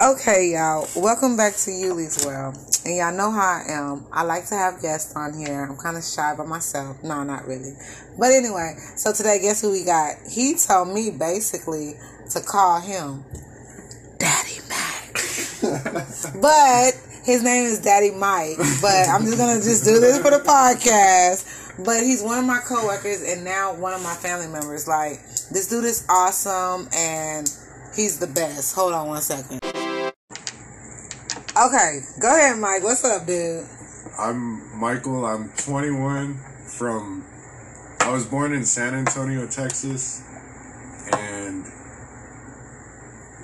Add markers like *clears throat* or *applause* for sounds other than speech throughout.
Okay, y'all. Welcome back to Yuli's World. And y'all know how I am. I like to have guests on here. I'm kind of shy by myself. No, not really. But anyway, so today, guess who we got? He told me basically to call him Daddy Mac. *laughs* but his name is Daddy Mike. But I'm just going to just do this for the podcast. But he's one of my coworkers and now one of my family members. Like, this dude is awesome and he's the best. Hold on one second. Okay, go ahead, Mike. What's up, dude? I'm Michael. I'm 21 from. I was born in San Antonio, Texas, and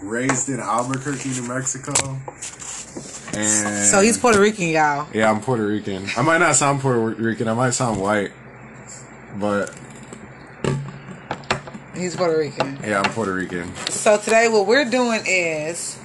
raised in Albuquerque, New Mexico. And So he's Puerto Rican, y'all. yeah, I'm Puerto Rican. I might not sound Puerto Rican. I might sound white, but He's Puerto Rican. yeah, I'm Puerto Rican. So today, what we're doing is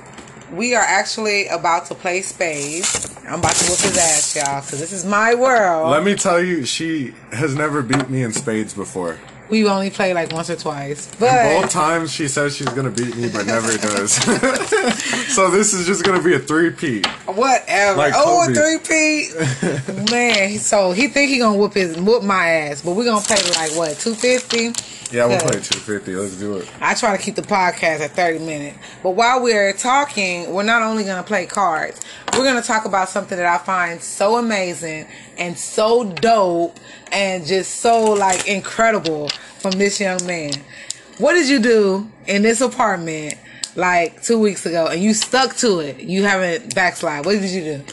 we are actually about to play spades. I'm about to whoop his ass, y'all, because this is my world. Let me tell you, she has never beat me in spades before. We've only play like once or twice, And but both times she says she's gonna beat me, but never does. *laughs* so this is just gonna be a three-peat. whatever. Like oh, a three P, man. So he think he gonna whoop his whoop my ass, but we're gonna play like what two fifty. Yeah, we'll play 250. Let's do it. I try to keep the podcast at 30 minutes. But while we're talking, we're not only going to play cards, we're going to talk about something that I find so amazing and so dope and just so like incredible from this young man. What did you do in this apartment like two weeks ago and you stuck to it? You haven't backslide. What did you do?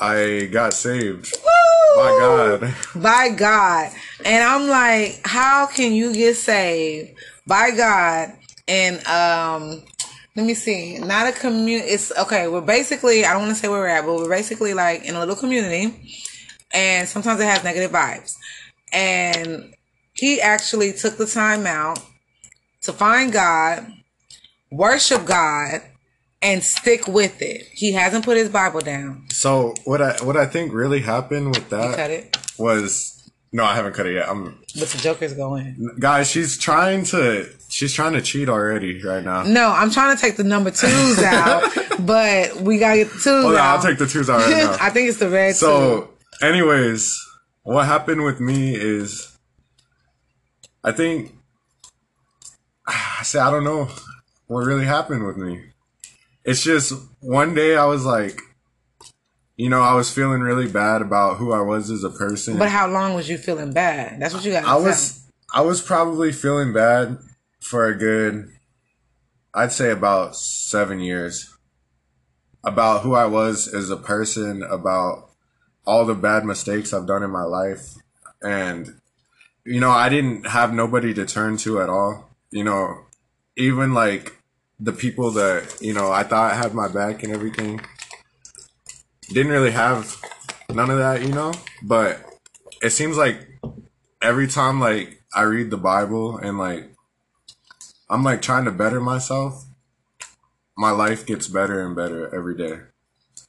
I got saved. Woo! My God. by God. And I'm like, how can you get saved by God? And um, let me see, not a community. It's okay. We're basically, I don't want to say where we're at, but we're basically like in a little community, and sometimes it has negative vibes. And he actually took the time out to find God, worship God, and stick with it. He hasn't put his Bible down. So what I what I think really happened with You cut that it, was no, I haven't cut it yet. I'm but the Joker's going. guys. She's trying to she's trying to cheat already right now. No, I'm trying to take the number twos *laughs* out, but we gotta get the twos Oh, yeah. I'll take the twos out right now. *laughs* I think it's the red two. So, anyways, what happened with me is, I think, *sighs* I say I don't know what really happened with me. It's just one day I was like, you know, I was feeling really bad about who I was as a person. But how long was you feeling bad? That's what you got. I was, I was probably feeling bad for a good, I'd say about seven years. About who I was as a person, about all the bad mistakes I've done in my life. And, you know, I didn't have nobody to turn to at all. You know, even like the people that, you know, I thought had my back and everything didn't really have none of that, you know? But it seems like every time like I read the Bible and like I'm like trying to better myself, my life gets better and better every day.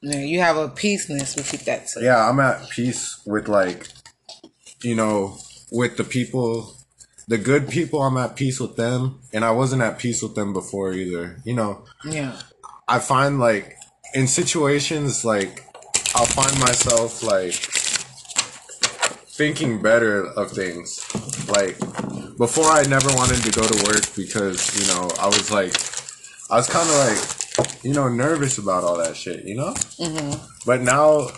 Yeah, you have a peaceness. Keep that. To. Yeah, I'm at peace with like you know, with the people the good people I'm at peace with them and I wasn't at peace with them before either. You know, Yeah. I find like in situations like I'll find myself like thinking better of things. Like before I never wanted to go to work because, you know, I was like I was kind of like you know nervous about all that shit, you know? Mm-hmm. But now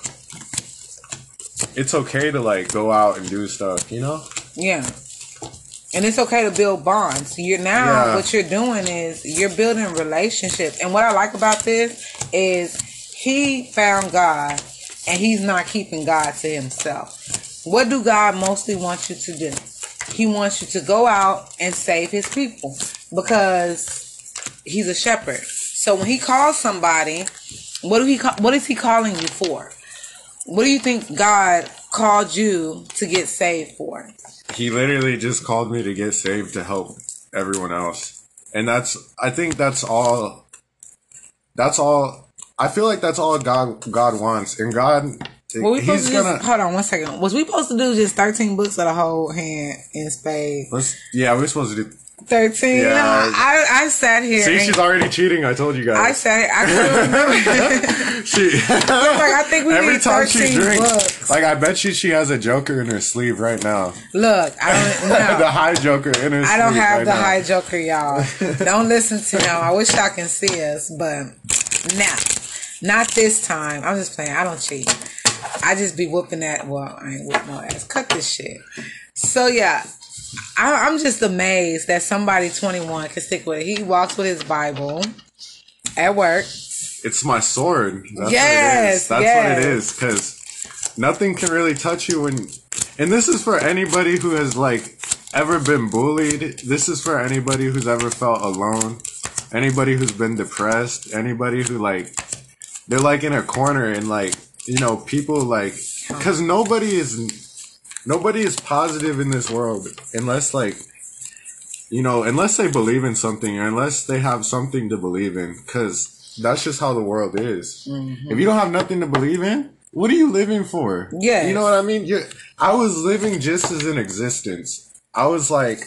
it's okay to like go out and do stuff, you know? Yeah. And it's okay to build bonds. You're now Yeah. what you're doing is you're building relationships. And what I like about this is he found God and he's not keeping God to himself. What do God mostly want you to do? He wants you to go out and save his people because he's a shepherd. So when he calls somebody, what do he ca- what is he calling you for? What do you think God called you to get saved for? He literally just called me to get saved to help everyone else and that's i think that's all that's all i feel like that's all god god wants and god Were we supposed He's to just, gonna. hold on one second. Was we supposed to do just 13 books of the whole hand in spade? Let's, yeah, we're supposed to do. 13? Yeah. No, I, I sat here. See, she's already cheating. I told you guys. I sat here. I couldn't *laughs* remember. she. *laughs* like, I think we Every need time she 13 drinks, books. like I bet you she has a Joker in her sleeve right now. Look, I don't *laughs* know. the high Joker in her. I don't have right the now. high joker, y'all. don't listen to him. I wish y'all can see us, but nah, not this time. I'm just playing. I don't cheat. I just be whooping that. Well, I ain't whooping no ass. Cut this shit. So yeah, I, I'm just amazed that somebody 21 can stick with it. He walks with his Bible at work. It's my sword. That's what it Yes. That's yes. what it is. Because nothing can really touch you when. And this is for anybody who has like ever been bullied. This is for anybody who's ever felt alone. Anybody who's been depressed. Anybody who like they're like in a corner and like you know people like because nobody is nobody is positive in this world unless like you know unless they believe in something or unless they have something to believe in because that's just how the world is. Mm-hmm. If you don't have nothing to believe in what are you living for? Yeah you know what i mean? You i was living just as an existence. I was like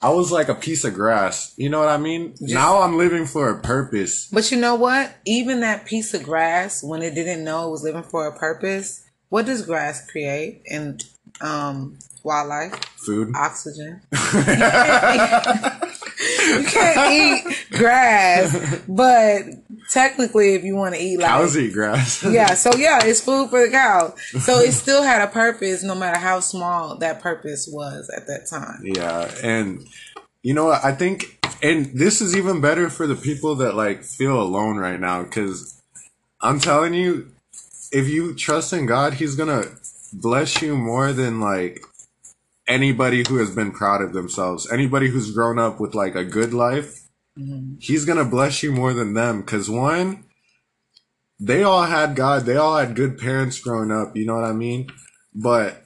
i was like a piece of grass. You know what i mean? Now i'm living for a purpose. But you know what? Even that piece of grass, when it didn't know it was living for a purpose, what does grass create? In um, wildlife? food Oxygen. *laughs* you can't eat grass, but technically, if you want to eat like cows eat grass *laughs* yeah, so yeah, it's food for the cow. So it still had a purpose, no matter how small that purpose was at that time. Yeah, and you know what? I think, and this is even better for the people that like feel alone right now, because I'm telling you, if you trust in God, He's gonna bless you more than like anybody who has been proud of themselves. Anybody who's grown up with like a good life, mm-hmm. He's gonna bless you more than them. Because one, they all had God, they all had good parents growing up. You know what I mean? But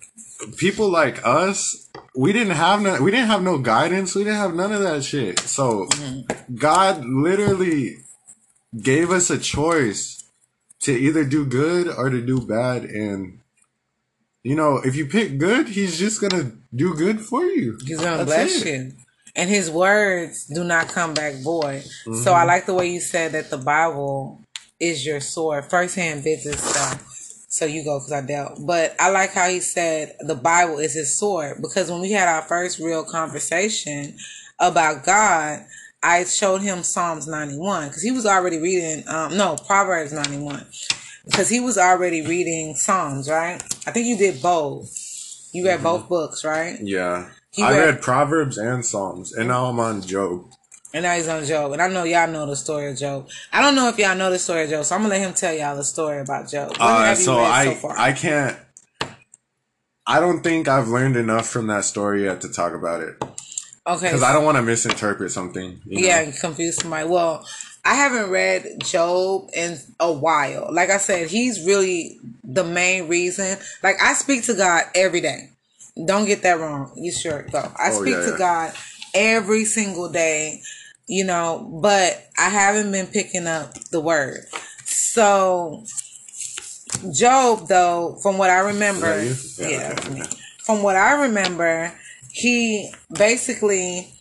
people like us, we didn't have no, we didn't have no guidance. We didn't have none of that shit. So mm-hmm. God literally gave us a choice to either do good or to do bad. And you know, if you pick good, He's just gonna do good for you. He's gonna That's bless it. you. And his words do not come back void. Mm-hmm. So I like the way you said that the Bible is your sword, first hand business stuff. So you go because I dealt. But I like how he said the Bible is his sword because when we had our first real conversation about God, I showed him Psalms 91 because he was already reading, um, no, Proverbs 91 because he was already reading Psalms, right? I think you did both. You read both books, right? Yeah. He I read- read Proverbs and Psalms, and now I'm on Job. And now he's on Job. And I know y'all know the story of Job. I don't know if y'all know the story of Job, so I'm gonna let him tell y'all the story about Job. Uh, so I so? I can't. I don't think I've learned enough from that story yet to talk about it okay. because I don't want to misinterpret something. you know? yeah, confuse somebody. Well, I haven't read Job in a while. Like I said, he's really the main reason. Like I speak to God every day. Don't get that wrong. You sure go. I Oh, speak yeah, to yeah. God every single day, you know, but I haven't been picking up the word. So Job though, from what I remember, yeah, Yeah, that's okay, me. okay. from what I remember, he basically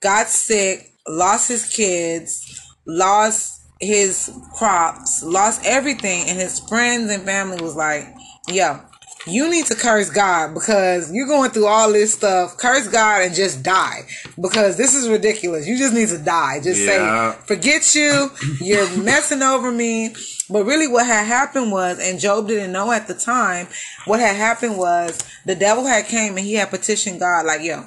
got sick, lost his kids, lost his crops, lost everything, and his friends and family was like, "Yo, you need to curse God because you're going through all this stuff. Curse God and just die because this is ridiculous. You just need to die. Just Yeah. say, forget you. You're *laughs* messing over me." But really, what had happened was, and Job didn't know at the time, what had happened was the devil had came and he had petitioned God, like, "Yo,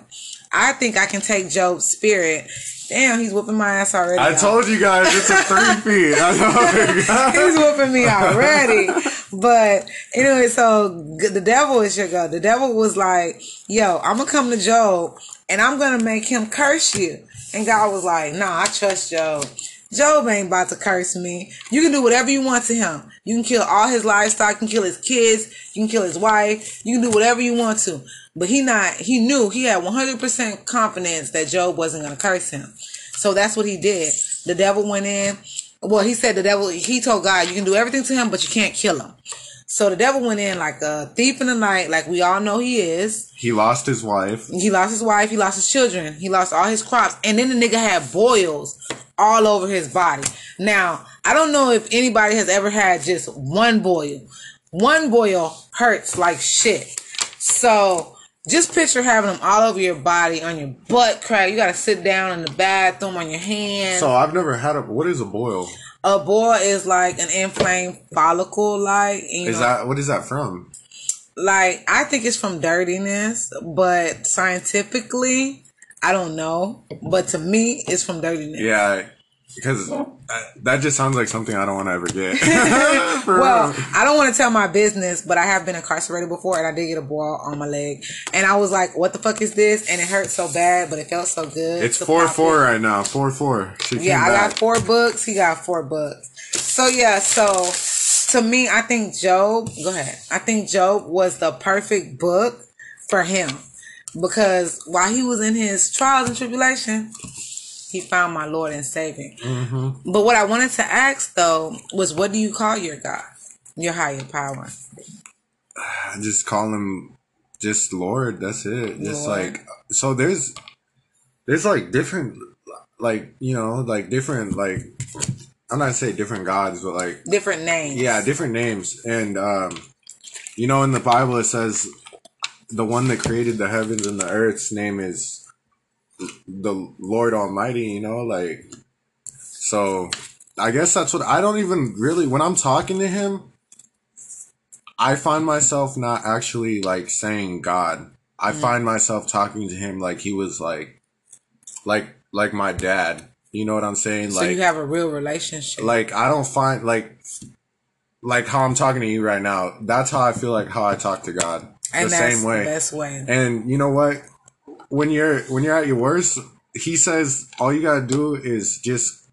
I think I can take Job's spirit." Damn, he's whooping my ass already. I y'all. told you guys it's a three *laughs* feet. I know. *laughs* He's whooping me already. But anyway, so the devil is your God. The devil was like, yo, I'm going to come to Job and I'm going to make him curse you. And God was like, nah, I trust Job. Job ain't about to curse me. You can do whatever you want to him. You can kill all his livestock. You can kill his kids. You can kill his wife. You can do whatever you want to. But he not, he knew he had 100% confidence that Job wasn't going to curse him. So that's what he did. The devil went in. Well, he said the devil, he told God, you can do everything to him, but you can't kill him. So the devil went in like a thief in the night, like we all know he is. He lost his wife. He lost his wife, he lost his children, he lost all his crops, and then the nigga had boils all over his body. Now, I don't know if anybody has ever had just one boil. One boil hurts like shit. So just picture having them all over your body, on your butt crack. You gotta sit down in the bathroom on your hands. So I've never had a. What is a boil? a boil is like an inflamed follicle, like Is know, that what is that from? like I think it's from dirtiness, but scientifically, I don't know. But to me, it's from dirtiness. Yeah, because uh, that just sounds like something I don't want to ever get. *laughs* *laughs* Well. I don't want to tell my business, but I have been incarcerated before, and I did get a ball on my leg, and I was like, "What the fuck is this?" And it hurt so bad, but it felt so good. it's four four it. right now. Four four. She Yeah, I back. got four books. He got four books. So yeah, so to me, I think Job. Go ahead. I think Job was the perfect book for him because while he was in his trials and tribulation, he found my Lord and Savior. Mm-hmm. But what I wanted to ask though was, what do you call your God, your higher power? I just call him just Lord. That's it. Just like so. There's there's like different like you know like different like I'm not saying different gods, but like Different names. yeah, different names. And um, you know, in the Bible it says the one that created the heavens and the earth's name is the Lord Almighty. You know, like so. I guess that's what I don't even really when I'm talking to him. I find myself not actually like saying God. I mm. find myself talking to him like he was like, like like my dad. You know what I'm saying? So like you have a real relationship. like I don't find like like how I'm talking to you right now. That's how I feel like how I talk to God. and the that's same way. the best way. And you know what? When you're when you're at your worst, he says all you gotta do is just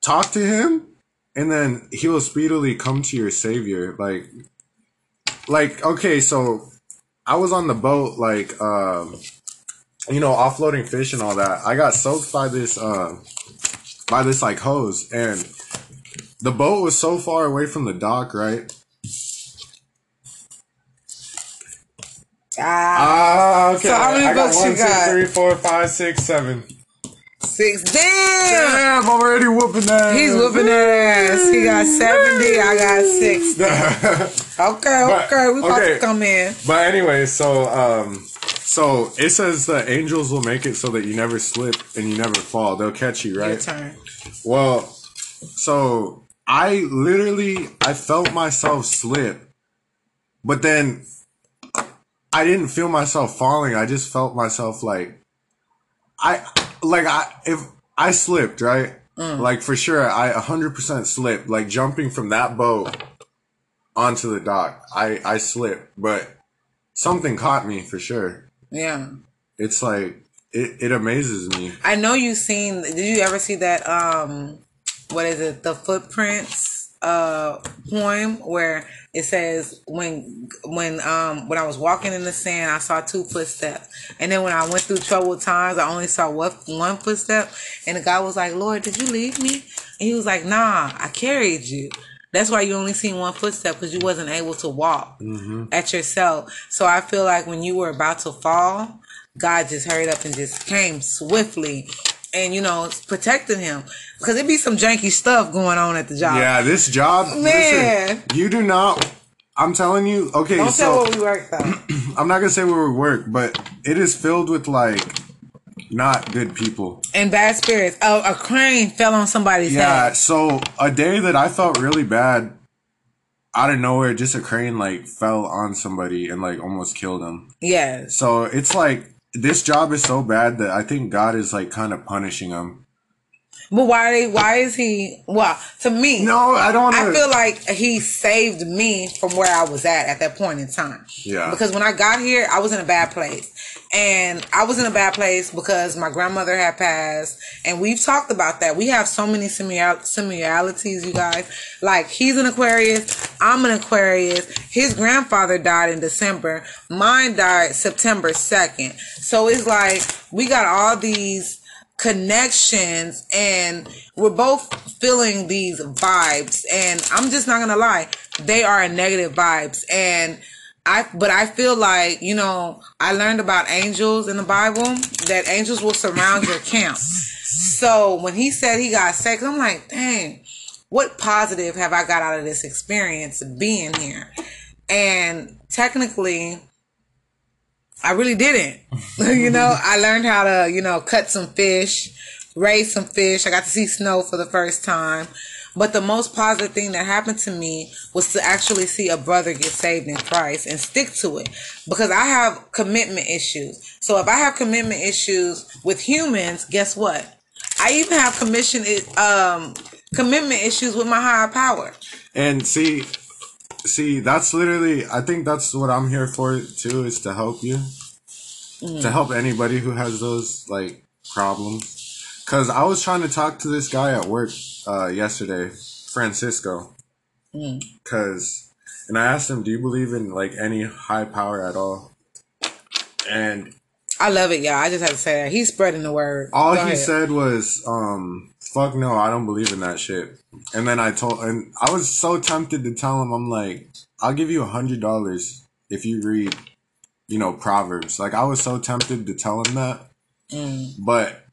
talk to him, and then he will speedily come to your savior. Like, like okay, so I was on the boat, like, um, you know, offloading fish and all that. I got soaked by this, uh, by this like hose, and the boat was so far away from the dock, right? Ah, Ah, okay. So how many I got books one, you got? three, four, five, six, seven. six. Damn. Damn, I'm already whooping that. He's whooping that ass. He got 70. I got 60. *laughs* Okay, But- okay. We about okay. to come in. but anyway, so um, so it says the angels will make it so that you never slip and you never fall. They'll catch you, right? Your turn. Well, so I literally I felt myself slip, but then I didn't feel myself falling. I just felt myself like I like I if I slipped right, like for sure I hundred percent slipped. Like jumping from that boat onto the dock, I I slipped, but something caught me for sure. Yeah. It's like it, it amazes me. I know you've seen, did you ever see that, um, what is it, the footprints, uh, poem where it says when, when, um, when I was walking in the sand, I saw two footsteps. And then when I went through troubled times, I only saw one, one footstep. And the guy was like, Lord, did you leave me? And he was like, nah, I carried you. That's why you only seen one footstep because you wasn't able to walk at yourself. So I feel like when you were about to fall, God just hurried up and just came swiftly and, you know, protecting him. Because it be some janky stuff going on at the job. Yeah, this job, Man. listen, you do not. I'm telling you. Okay, Don't so what we work though. *clears throat* I'm not gonna say where we work, but it is filled with like not good people. and bad spirits. A, a crane fell on somebody's Yeah. head. So a day that I felt really bad, out of nowhere, just a crane like fell on somebody and like almost killed him. Yeah. So it's like this job is so bad that I think God is like kind of punishing him. But why why is he well, to me No, I don't. Wanna, I feel like he saved me from where I was at at that point in time. Yeah. Because when I got here, I was in a bad place. And I was in a bad place because my grandmother had passed. And we've talked about that. We have so many simil- similarities, you guys. Like, he's an Aquarius. I'm an Aquarius. His grandfather died in December. Mine died September 2nd. So it's like, we got all these connections and we're both feeling these vibes and I'm just not gonna lie, they are negative vibes and I but I feel like, you know, I learned about angels in the Bible that angels will surround your camp. So when he said he got sex, I'm like, dang, what positive have I got out of this experience of being here? And technically, I really didn't. *laughs* you know, *laughs* I learned how to, you know, cut some fish, raise some fish. I got to see snow for the first time. But the most positive thing that happened to me was to actually see a brother get saved in Christ and stick to it. Because I have commitment issues. So if I have commitment issues with humans, guess what? I even have commission um commitment issues with my higher power. And see, see, that's literally. I think that's what I'm here for too, is to help you, mm. to help anybody who has those like problems. Cause I was trying to talk to this guy at work uh, yesterday, Francisco. Mm. Cause, and I asked him, "Do you believe in like any high power at all?" And I love it, y'all. I just have to say that he's spreading the word. All Go he ahead. said was, um, "Fuck no, I don't believe in that shit." And then I told, and I was so tempted to tell him, I'm like, "I'll give you a hundred dollars if you read, you know, Proverbs." Like I was so tempted to tell him that, mm. but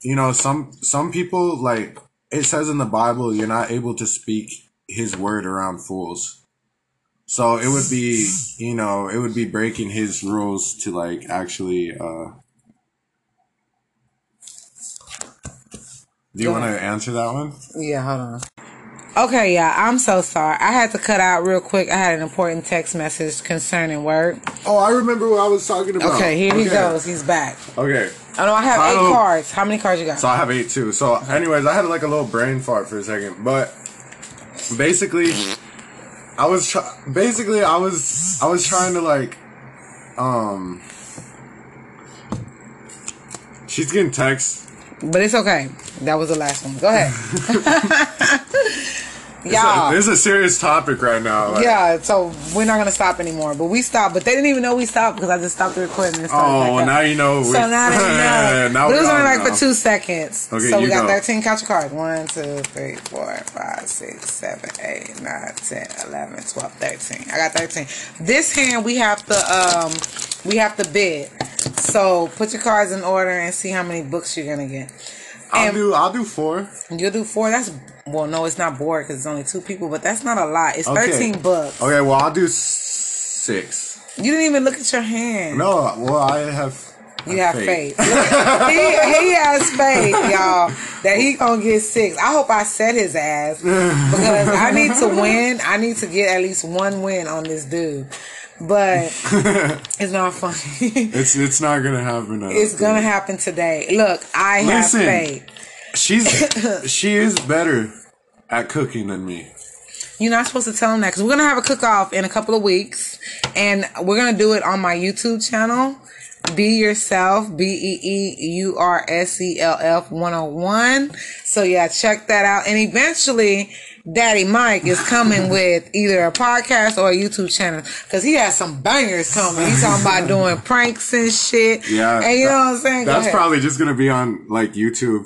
you know, some some people like it says in the Bible, you're not able to speak His word around fools. So it would be, you know, it would be breaking his rules to like actually. uh Do you want to answer that one? Yeah, hold on. Okay, yeah, I'm so sorry. I had to cut out real quick. I had an important text message concerning work. Oh, I remember what I was talking about. Okay, here okay. he goes. He's back. Okay. I know I have eight cards. How many cards you got? So I have eight too. So, anyways, I had like a little brain fart for a second, but basically, I was try- basically I was I was trying to like um she's getting texts. But it's okay. That was the last one. Go ahead. *laughs* Yeah, this is a serious topic right now. Like. Yeah, so we're not gonna stop anymore. But we stopped, but they didn't even know we stopped because I just stopped the recording. And oh, now you know. We, so now they *laughs* know. now but it was only like for two seconds. Okay, so we got go. thirteen couch cards. One, two, three, four, five, six, seven, eight, nine, ten, eleven, twelve, thirteen. I got thirteen. This hand we have to um we have to bid. So put your cards in order and see how many books you're gonna get. I'll do. I'll do four. You'll do four. That's well, no, it's not bored because it's only two people, but that's not a lot. It's okay. thirteen books. Okay, well, I'll do six. You didn't even look at your hand. No, well, I have. You have faith. faith. *laughs* he, he has faith, y'all, that he gonna get six. I hope I set his ass because I need to win. I need to get at least one win on this dude but *laughs* it's not funny. it's it's not gonna happen. It's gonna happen today. Look, I Listen, have faith. She's *laughs* she is better at cooking than me. You're not supposed to tell him that because we're gonna have a cook off in a couple of weeks, and we're gonna do it on my YouTube channel. Be yourself, B E E U R S E L F 101. So yeah, check that out. And eventually, Daddy Mike is coming with either a podcast or a YouTube channel because he has some bangers coming. He's talking about doing pranks and shit. Yeah. And you know what I'm saying? That's probably just going to be on like YouTube.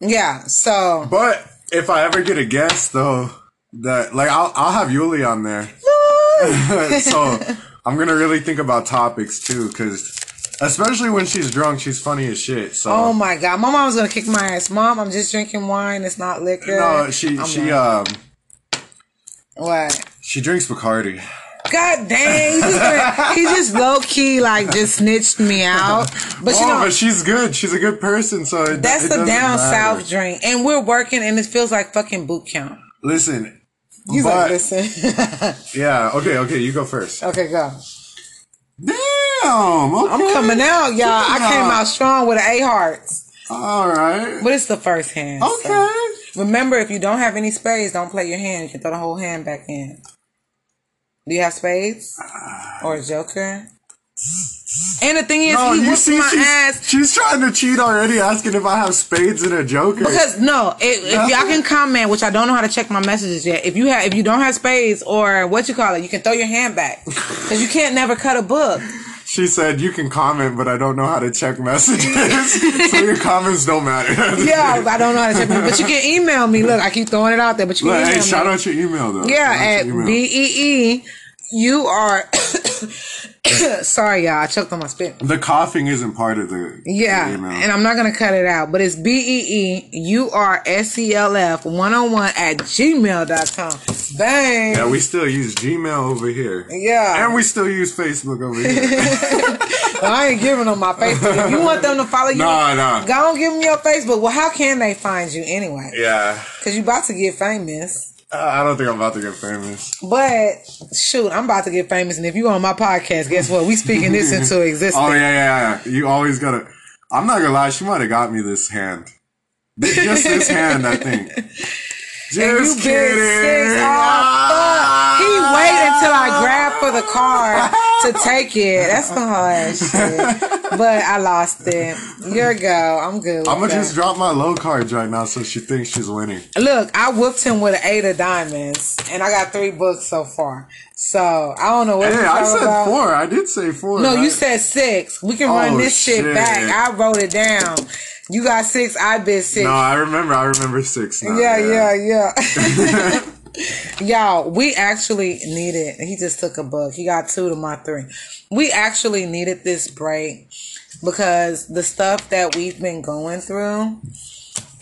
Yeah. So. But if I ever get a guest though, that like I'll, I'll have Yuli on there. *laughs* so I'm going to really think about topics too because Especially when she's drunk, she's funny as shit. So. Oh my god, my mom's gonna kick my ass. Mom, I'm just drinking wine. It's not liquor. No, she I'm she like, um. What? She drinks Bacardi. God dang, he just, he just low key like just snitched me out. *laughs* But oh, you know, but she's good. She's a good person. So it, that's it the down matter. south drink, and we're working, and it feels like fucking boot camp. Listen, he's but, like, listen. *laughs* yeah. Okay. Okay. You go first. Okay. Go. Damn. Okay. I'm coming out, y'all. I came out strong with an A hearts. All right. But it's the first hand. Okay. So. Remember, if you don't have any spades, don't play your hand. You can throw the whole hand back in. Do you have spades? Or a joker? And the thing is, no, he whooped my she's, ass. She's trying to cheat already, asking if I have spades and a joker. Because no, if, if y'all *laughs* can comment, which I don't know how to check my messages yet. If you have, if you don't have spades or what you call it, you can throw your hand back because you can't never cut a book. She said you can comment, but I don't know how to check messages, *laughs* so your comments don't matter. *laughs* Yeah, I don't know how to check, but you can email me. Look, I keep throwing it out there, but you can Look, email hey, me. shout out your email though. Yeah, Shout at. B E E. You are. *coughs* Sorry, y'all. I choked on my spit. The coughing isn't part of the Yeah, and I'm not gonna cut it out, but it's B E E U R S E L F 101 at gmail.com. Bang. yeah, we still use Gmail over here. Yeah. And we still use Facebook over here. *laughs* Well, I ain't giving them my Facebook. If you want them to follow you, Nah, nah. go and give them your Facebook. Well, how can they find you anyway? yeah. Because you about to get famous. I don't think I'm about to get famous. But shoot, I'm about to get famous, and if you on my podcast, guess what? We speaking this into existence. *laughs* Oh yeah, yeah, yeah. You always gotta. I'm not gonna lie. She might have got me this hand. Just this hand, I think. Just *laughs* And you big kidding. six. Oh, fuck. He waited until I grabbed for the car *laughs* to take it. That's some hard shit. But I lost it. Here we go. I'm good. With I'm gonna that. just drop my low cards right now, so she thinks she's winning. Look, I whooped him with an eight of diamonds, and I got three books so far. So I don't know what Hey, I said about. four. I did say four. No, you said six. We can run Oh, this shit, shit. back. I wrote it down. You got six. I bid six. No, I remember. I remember six. Now, Yeah, yeah, yeah. *laughs* Y'all, we actually needed, he just took a book. He got two to my three. We actually needed this break because the stuff that we've been going through,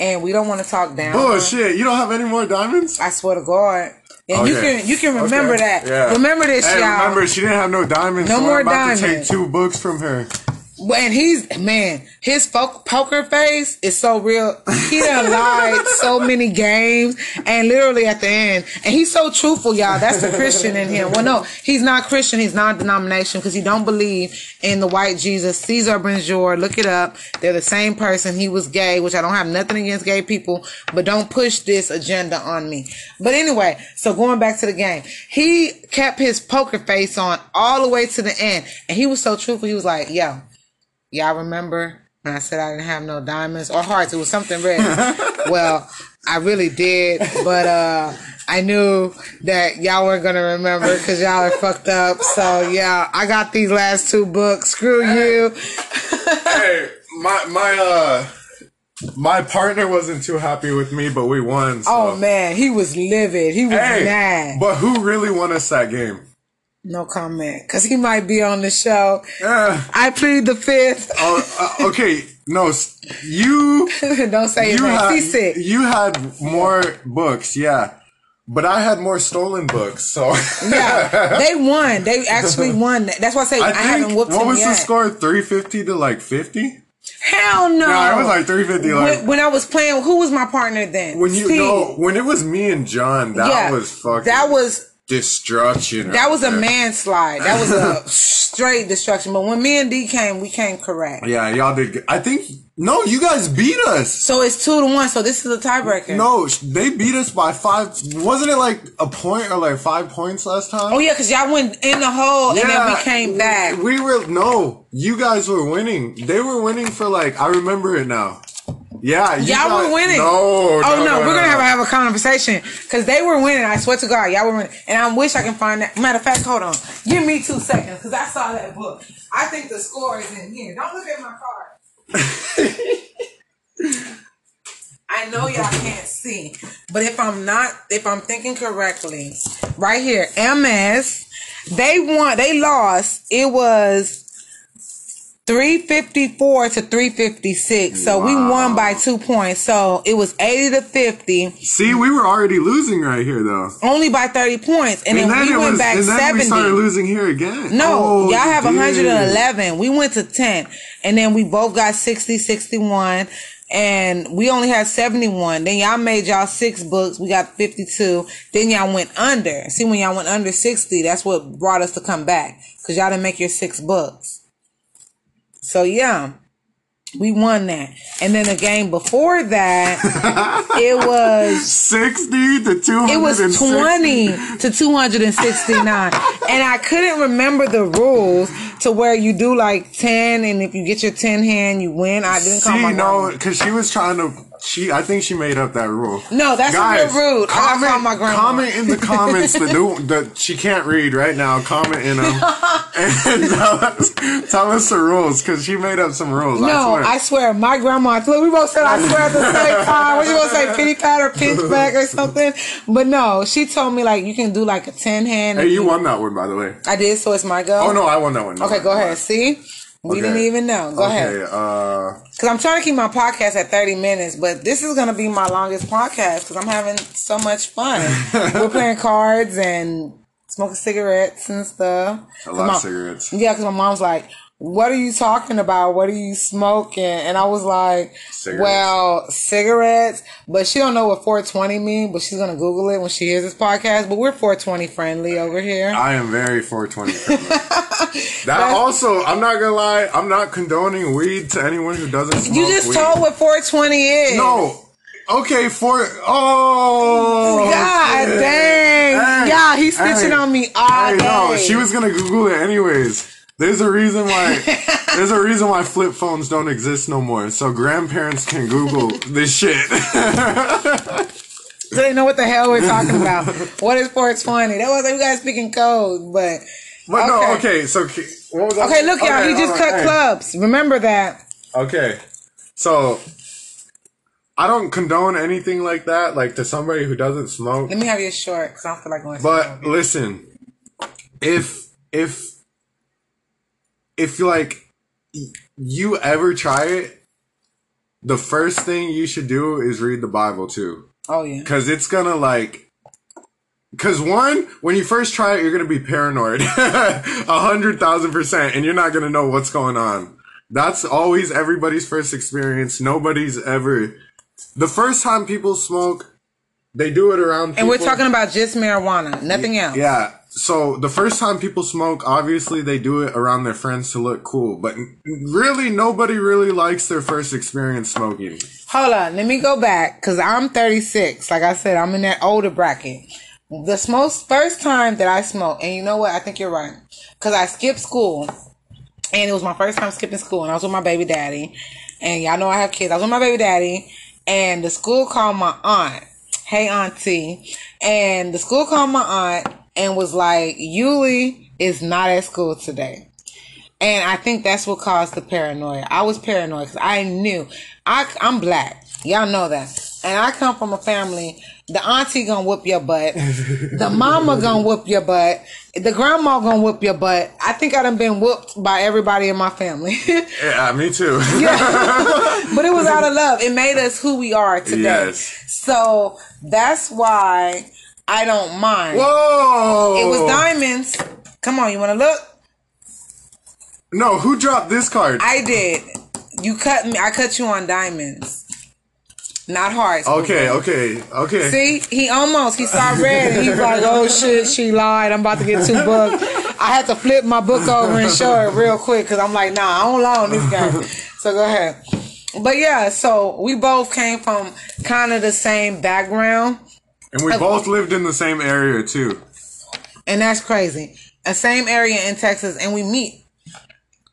and we don't want to talk down. Bullshit. You don't have any more diamonds? I swear to God. And you can you can remember Okay. that. Yeah. Remember this, Hey, y'all. remember she didn't have no diamonds. No so more I'm about To diamonds. take two books from her. And he's man, his fo- poker face is so real. He done *laughs* lied so many games, and literally at the end, and he's so truthful, y'all. That's the Christian in him. Well, no, he's not Christian. He's not denomination because he don't believe in the white Jesus. Caesar Borgia, look it up. They're the same person. He was gay, which I don't have nothing against gay people, but don't push this agenda on me. But anyway, so going back to the game, he kept his poker face on all the way to the end, and he was so truthful. He was like, "Yo." Y'all remember when I said I didn't have no diamonds or hearts? It was something red. *laughs* well, I really did, but uh I knew that y'all weren't gonna remember because y'all are fucked up. So yeah, I got these last two books. Screw you. hey, my my uh my partner wasn't too happy with me, but we won. So. Oh man, he was livid. He was Hey, mad. but who really won us that game? No comment, because he might be on the show. Uh, I plead the fifth. oh, uh, okay, no, you *laughs* Don't say you name. had sick. you had more books, yeah, but I had more stolen books. So Yeah, *laughs* they won. They actually won. That's why I say I, I haven't whooped what was yet. the score? Three fifty to like fifty. Hell no. No, it was like three fifty. Like when, when I was playing, who was my partner then? when you Steve. know when it was me and John, that yeah, was fucking that was destruction. that was a there. manslide. That was a *laughs* straight destruction. But when me and D came, we came correct. Yeah, y'all did. I think no, you guys beat us. So it's two to one. So this is a tiebreaker. No, they beat us by five. Wasn't it like a point or like five points last time? Oh yeah, because y'all went in the hole and then we came back. We were no, you guys were winning. They were winning for like I remember it now. Yeah, you Y'all guys- were winning. No, Oh no, no, we're gonna have, have a conversation because they were winning. I swear to God, y'all were winning, and I wish I can find that. Matter of fact, hold on, give me two seconds because I saw that book. I think the score is in here. Don't look at my card. *laughs* I know y'all can't see, but if I'm not, if I'm thinking correctly, right here, MS, they won, they lost. It was 354 to 356. So we won by two points. So it was 80 to 50, See, we were already losing right here though. only by 30 points. And, And then, then we went was, back and then 70. we started losing here again. No, Oh, y'all have you did. 111. We went to 10. And then we both got 60, 61. And we only had 71. Then y'all made y'all six books. We got 52. Then y'all went under. See, when y'all went under 60, that's what brought us to come back. Because y'all didn't make your six books. So yeah, we won that. And then the game before that, *laughs* it was sixty to two hundred. it was 20 to 269 and i couldn't remember the rules to where you do like 10 and if you get your 10 hand you win i didn't call my no, because she was trying to She, I think she made up that rule. No, that's Guys, real rude. I call my grandma. comment in the comments the new that she can't read right now. Comment in them *laughs* and tell us, tell us the rules because she made up some rules. I No, swear. I swear, my grandma. Look, we both said I swear at the same *laughs* time. What you gonna say, pity pat or pinch back or something? But no, she told me like you can do like a ten hand. hey, you won that one by the way. I did, so it's my go. Oh no, I won that one. No, Okay, go ahead. See, we Okay. didn't even know. Go okay, ahead. uh, Because I'm trying to keep my podcast at 30 minutes, but this is going to be my longest podcast because I'm having so much fun. *laughs* We're playing cards and smoking cigarettes and stuff. a lot my- of cigarettes. Yeah, because my mom's like, what are you talking about? What are you smoking? And I was like, Cigarettes. well, cigarettes. But she don't know what 420 mean, but she's going to Google it when she hears this podcast. But we're 420 friendly over here. I am very 420 friendly. *laughs* that also, I'm not gonna lie, I'm not condoning weed to anyone who doesn't smoke you just weed. told what 420 is. No. Okay, for oh God shit. dang. Hey, yeah, he's snitching hey, on me all hey, day. no, she was gonna Google it anyways. There's a reason why. *laughs* there's a reason why flip phones don't exist no more. So grandparents can Google this shit. So they know what the hell we're talking *laughs* about. what is 420? That was like you guys speaking code, but but no, Okay. okay. So k- what was I- okay, look, y'all, he just cut clubs. Remember that. Okay. So I don't condone anything like that, like to somebody who doesn't smoke. Let me have your short because I don't feel like going. But listen, if if if like you ever try it, the first thing you should do is read the Bible too, oh yeah, because it's gonna like. Cause one, when you first try it, you're gonna be paranoid, *laughs* a hundred thousand percent, and you're not gonna know what's going on. That's always everybody's first experience. Nobody's ever. The first time people smoke, they do it around. and we're talking about just marijuana, nothing else. yeah. So the first time people smoke, obviously they do it around their friends to look cool, but really nobody really likes their first experience smoking. Hold on, let me go back because I'm 36. Like I said, I'm in that older bracket. The most first time that I smoked, and you know what? I think you're right because I skipped school, and it was my first time skipping school, and I was with my baby daddy, and y'all know I have kids. I was with my baby daddy, and the school called my aunt. Hey, auntie, and the school called my aunt and was like, "Yuli is not at school today." And I think that's what caused the paranoia. I was paranoid because I knew I, I'm black. Y'all know that. And I come from a family, the auntie gonna whoop your butt. *laughs* the mama gonna whoop your butt. The grandma gonna whoop your butt. I think I done been whooped by everybody in my family. *laughs* Yeah, uh, me too. yeah. *laughs* but it was out of love. It made us who we are today. Yes. So that's why I don't mind. Whoa! It was diamonds. Come on, you wanna look? No, who dropped this card? I did. You cut me. I cut you on diamonds, not hearts. okay, okay, okay. See, he almost he saw red and he's like, "Oh shit, she lied. I'm about to get two books." I had to flip my book over and show it real quick because I'm like, "Nah, I don't lie on this guy." so go ahead. But yeah, so we both came from kind of the same background, And we both lived in the same area too. and that's crazy. A same area in Texas, and we meet.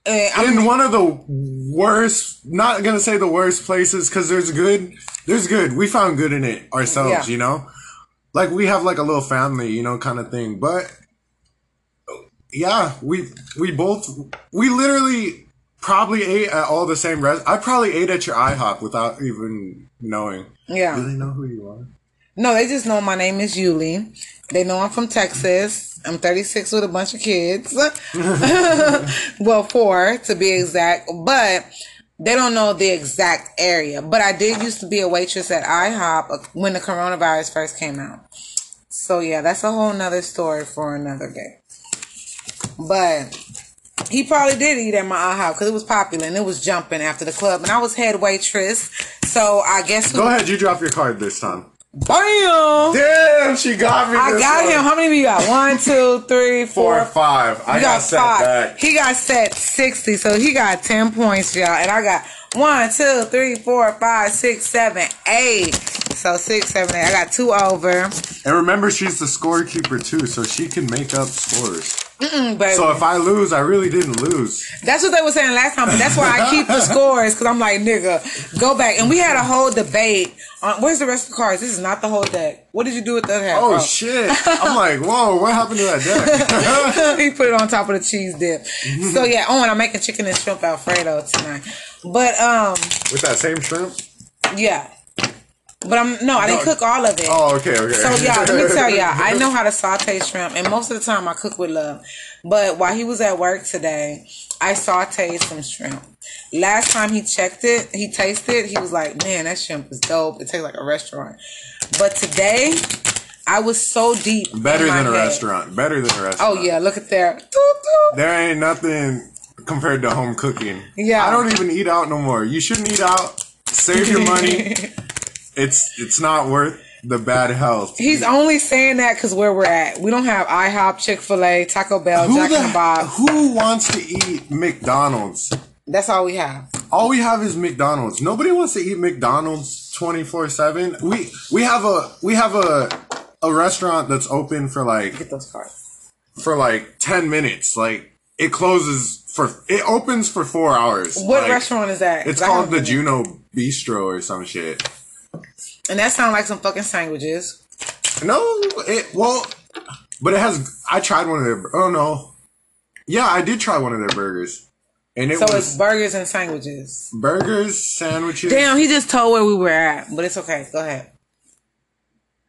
I'm- in one of the worst not gonna say the worst places because there's good there's good we found good in it ourselves Yeah. you know like we have like a little family you know kind of thing but yeah we we both we literally probably ate at all the same res i probably ate at your ihop without even knowing yeah. do they know who you are No, they just know my name is Yuli. They know I'm from Texas. I'm 36 with a bunch of kids. *laughs* well, four to be exact. But they don't know the exact area. But I did used to be a waitress at IHOP when the coronavirus first came out. So yeah, that's a whole nother story for another day. But he probably did eat at my IHOP because it was popular and it was jumping after the club. And I was head waitress. So I guess go ahead you drop your card this time Bam! damn she got me I got one. him. How many we got? One, two, three, *laughs* four four. five i You got, got set five. back He got set 60, so he got 10 points, y'all. And I got one, two, three, four, five, six, seven, eight. So six, seven, eight. I got two over. And remember, she's the scorekeeper too, so she can make up scores. Baby. So if I lose, I really didn't lose. That's what they were saying last time, but that's why I keep the *laughs* scores because I'm like, nigga, go back. And we had a whole debate on where's the rest of the cards. This is not the whole deck. What did you do with the other half? Oh shit! *laughs* I'm like, whoa, what happened to that deck? *laughs* he put it on top of the cheese dip. So yeah, oh, and I'm making chicken and shrimp alfredo tonight. But um, With that same shrimp? yeah. But I'm no, I didn't cook all of it. Oh, okay, okay. So y'all, let me tell y'all, I know *laughs* how to saute shrimp, and most of the time I cook with love. But while he was at work today, I sauteed some shrimp. Last time he checked it, he tasted, he was like, "Man, that shrimp is dope. It tastes like a restaurant." But today, I was so deep. Better than a head. restaurant. Better than a oh, restaurant. Oh yeah, look at there. There ain't nothing compared to home cooking. Yeah. I don't even eat out no more. You shouldn't eat out. Save your money. *laughs* It's it's not worth the bad health. He's only saying that because where we're at, we don't have IHOP, Chick Fil A, Taco Bell, Who, Jack the the, Box. who wants to eat McDonald's? That's all we have. All we have is McDonald's. Nobody wants to eat McDonald's twenty four seven. We we have a we have a a restaurant that's open for like Get those cards. for like ten minutes. Like it closes for it opens for four hours. What Like, restaurant is that? It's called the Juno Bistro or some shit. And that sounds like some fucking sandwiches. No, it well, but it has. I tried one of their. Oh no, yeah, I did try one of their burgers, and it So was it's burgers and sandwiches. burgers, sandwiches. Damn, he just told where we were at, but it's okay. Go ahead.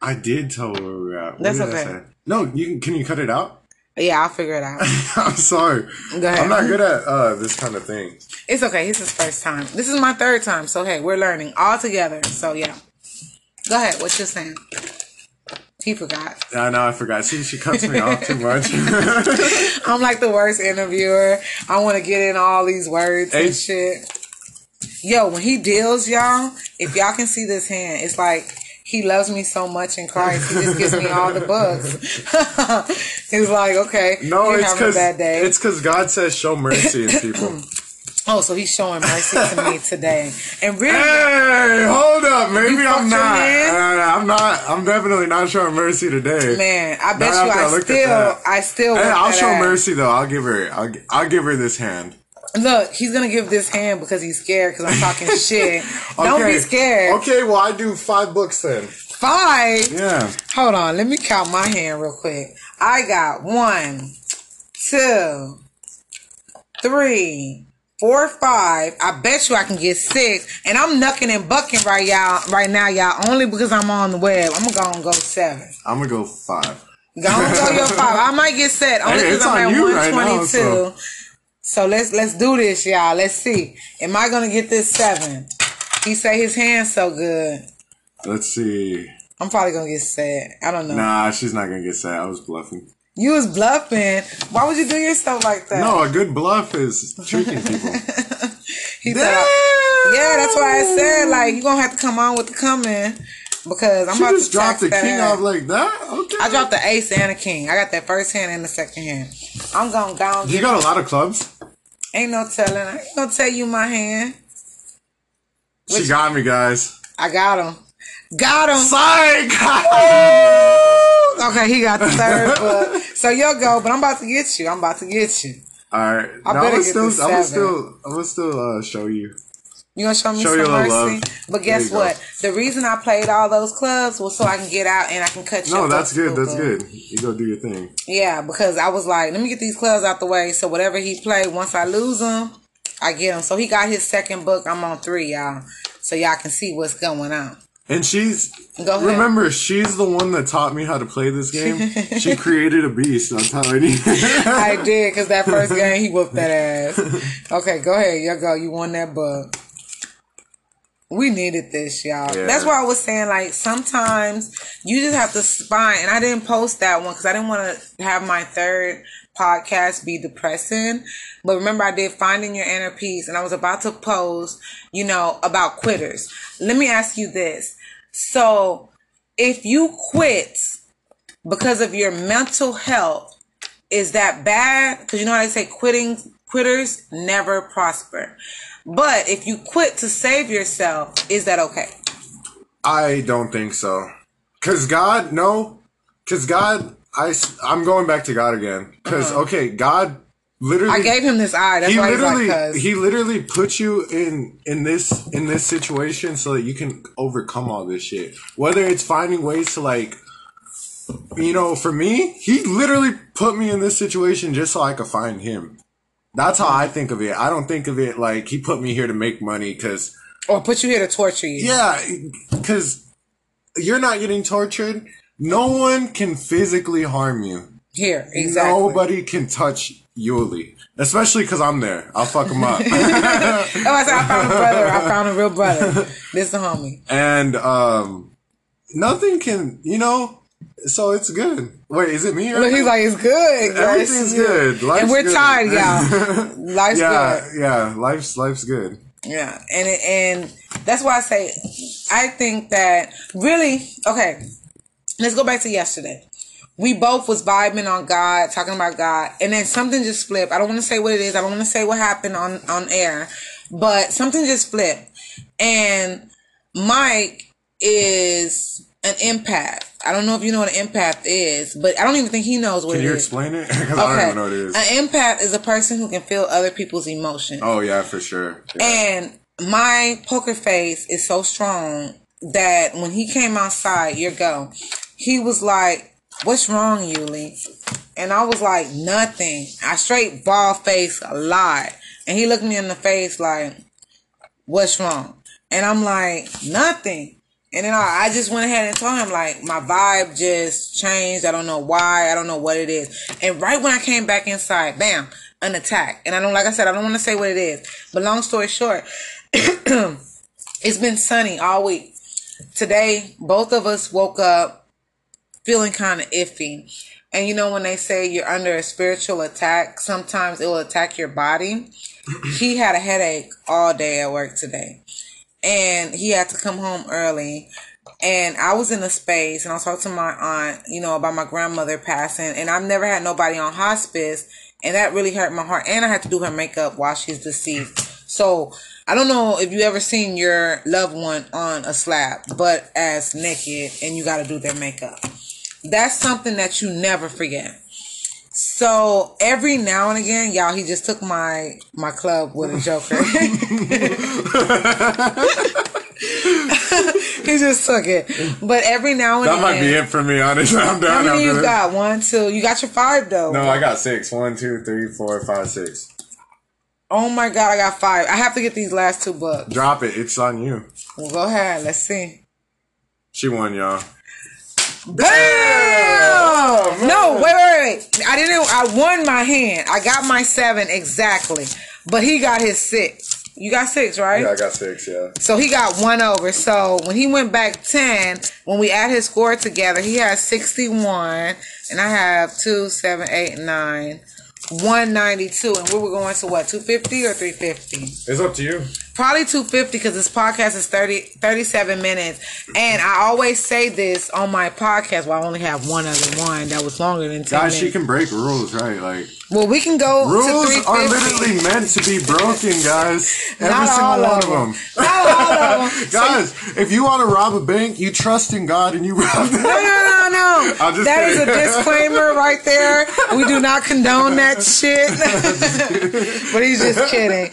I did tell where we were at. What That's okay. No, you can. Can you cut it out? Yeah, I'll figure it out. *laughs* I'm sorry. Go ahead. I'm not good at uh, this kind of thing. It's okay. It's his first time. This is my third time. So hey, we're learning all together. So yeah. Go ahead. What you saying? He forgot. I know. I forgot. See, she cuts me off too much. *laughs* I'm like the worst interviewer. I want to get in all these words Hey. and shit. Yo, when he deals, y'all, if y'all can see this hand, it's like he loves me so much in Christ. He just gives me all the books. *laughs* He's like, okay, no, you're it's having a because bad day. it's because God says show mercy in people. *clears throat* oh, so he's showing mercy to me *laughs* today. And really, Hey, hold up. Maybe I'm not. Uh, I'm not. I'm definitely not showing mercy today. man, I bet Not you I I still. I still. Hey, I'll show ass. mercy though. I'll give her. I'll, I'll give her this hand. Look, he's gonna give this hand because he's scared because I'm talking *laughs* shit. Don't be scared. Okay, well I do five books then. Five. Yeah. Hold on, let me count my hand real quick. I got one, two, three, four, or five. I bet you I can get six. And I'm knucking and bucking right y'all right now, y'all, only because I'm on the web. I'm gonna go and go seven. I'm gonna go five. Go on, go your *laughs* five. I might get set only Hey, because it's I'm on at right now, 122. so- so let's let's do this, y'all. Let's see. Am I gonna get this seven? He say his hand's so good. Let's see. I'm probably gonna get set. I don't know. Nah, she's not gonna get sad. I was bluffing. You was bluffing. Why would you do yourself like that? No, a good bluff is tricking people. *laughs* He said, yeah, that's why I said like you gonna have to come on with the coming because I'm She about just to drop the king off like that. Okay. I dropped the ace and a king. I got that first hand and the second hand. I'm gonna go You got a lot of clubs. Ain't no telling. I ain't gonna tell you my hand. She got me, guys. I got him. Got him. Psych. Okay, he got the third *laughs* book. So you'll go, but I'm about to get you. I'm about to get you. All right. I No, better I'm get still. this I'm seven. still. I'm still uh, show you. You gonna show me Show some you a little mercy? love. But guess you go. what? The reason I played all those clubs was so I can get out and I can cut you. No, that's good. That's good. You go do your thing. Yeah, because I was like, let me get these clubs out the way. So whatever he played, once I lose them, I get them. So he got his second book. I'm on three, y'all. So y'all can see what's going on. And she's remember, she's the one that taught me how to play this game. she *laughs* created a beast. I'm telling you. I did because that first *laughs* game he whooped that ass. Okay, go ahead. y'all go. You won that book. We needed this, y'all. Yeah. That's why I was saying, like, sometimes you just have to spy. And I didn't post that one because I didn't want to have my third podcast be depressing. But remember, I did Finding Your Inner Peace, and I was about to post, you know, about quitters. Let me ask you this. So, if you quit because of your mental health, is that bad? Because you know how they say quitting quitters never prosper. But if you quit to save yourself, is that okay? I don't think so. Cause God, no. Cause God I I'm going back to God again because okay, God literally Uh-huh. I gave him this eye. That's he why literally like, he literally put you in in this in this situation so that you can overcome all this shit. Whether it's finding ways to like you know, for me, he literally put me in this situation just so I could find him. That's how I think of it. I don't think of it like he put me here to make money because Or put you here to torture you. yeah, because you're not getting tortured. No one can physically harm you. Here, exactly. Nobody can touch Yuli, especially because I'm there. I'll fuck him up. *laughs* Oh, I said I found a brother. I found a real brother. This the homie. and um, nothing can, you know. So it's good. Wait, is it me? Right Look, he's like, it's good. Everything's good. Life's and we're good. tired, y'all. *laughs* Life's yeah, good. yeah. Life's life's good. Yeah, and it, and that's why I say I think that really okay. Let's go back to yesterday. We both was vibing on God, talking about God, and then something just flipped. I don't want to say what it is. I don't want to say what happened on on air, but something just flipped. And Mike is an empath. I don't know if you know what an empath is, but I don't even think he knows what Can it you is. explain it? *laughs* Because I don't even know what it is. An empath is a person who can feel other people's emotions. oh yeah, for sure. Yeah. And my poker face is so strong that when he came outside, year ago, he was like, What's wrong, Yuli? And I was like, Nothing. I straight ball face a lot. And he looked me in the face like, What's wrong? And I'm like, Nothing. And then I, I just went ahead and told him like my vibe just changed. I don't know why. I don't know what it is. And right when I came back inside, bam, an attack. And I don't like I said, I don't want to say what it is. But long story short, *clears throat* it's been sunny all week. Today, both of us woke up feeling kind of iffy. And you know when they say you're under a spiritual attack, sometimes it will attack your body. *clears throat* he had a headache all day at work today and he had to come home early. And I was in a space, and I was talking to my aunt, you know, about my grandmother passing. And I've never had nobody on hospice, and that really hurt my heart. And I had to do her makeup while she's deceased. So I don't know if you ever seen your loved one on a slab, but as naked, and you got to do their makeup. That's something that you never forget. So every now and again, y'all, he just took my my club with a joker. *laughs* he just took it. But every now and that again, might be it for me. Honestly, I'm how down many after you this. got? One, two. You got your five though. No, I got six. One, two, three, four, five, six. Oh my god, I got five. I have to get these last two books. Drop it. It's on you. Well, go ahead. Let's see. She won, y'all. Bam! No, wait, wait, wait. I didn't. I won my hand. I got my seven exactly, but he got his six. You got six, right? Yeah, I got six. Yeah. So he got one over. So when he went back 10, when we add his score together, he has 61. And I have 2, 7, 8, 9, 192. And we were going to what, 250 or 350? It's up to you. Probably 250 because this podcast is 30, 37 minutes. And I always say this on my podcast. Well, I only have one other one that was longer than 10 Guys, she can break rules, right? Like well, we can go rules 350. are literally meant to be broken, guys. *laughs* Every Not single all one of them. them. *laughs* Not all of them. *laughs* Guys, if you want to rob a bank, you trust in God and you rob them. No, no, no, no. I'm just That is a disclaimer right there. We do not condone that shit. but he's just kidding.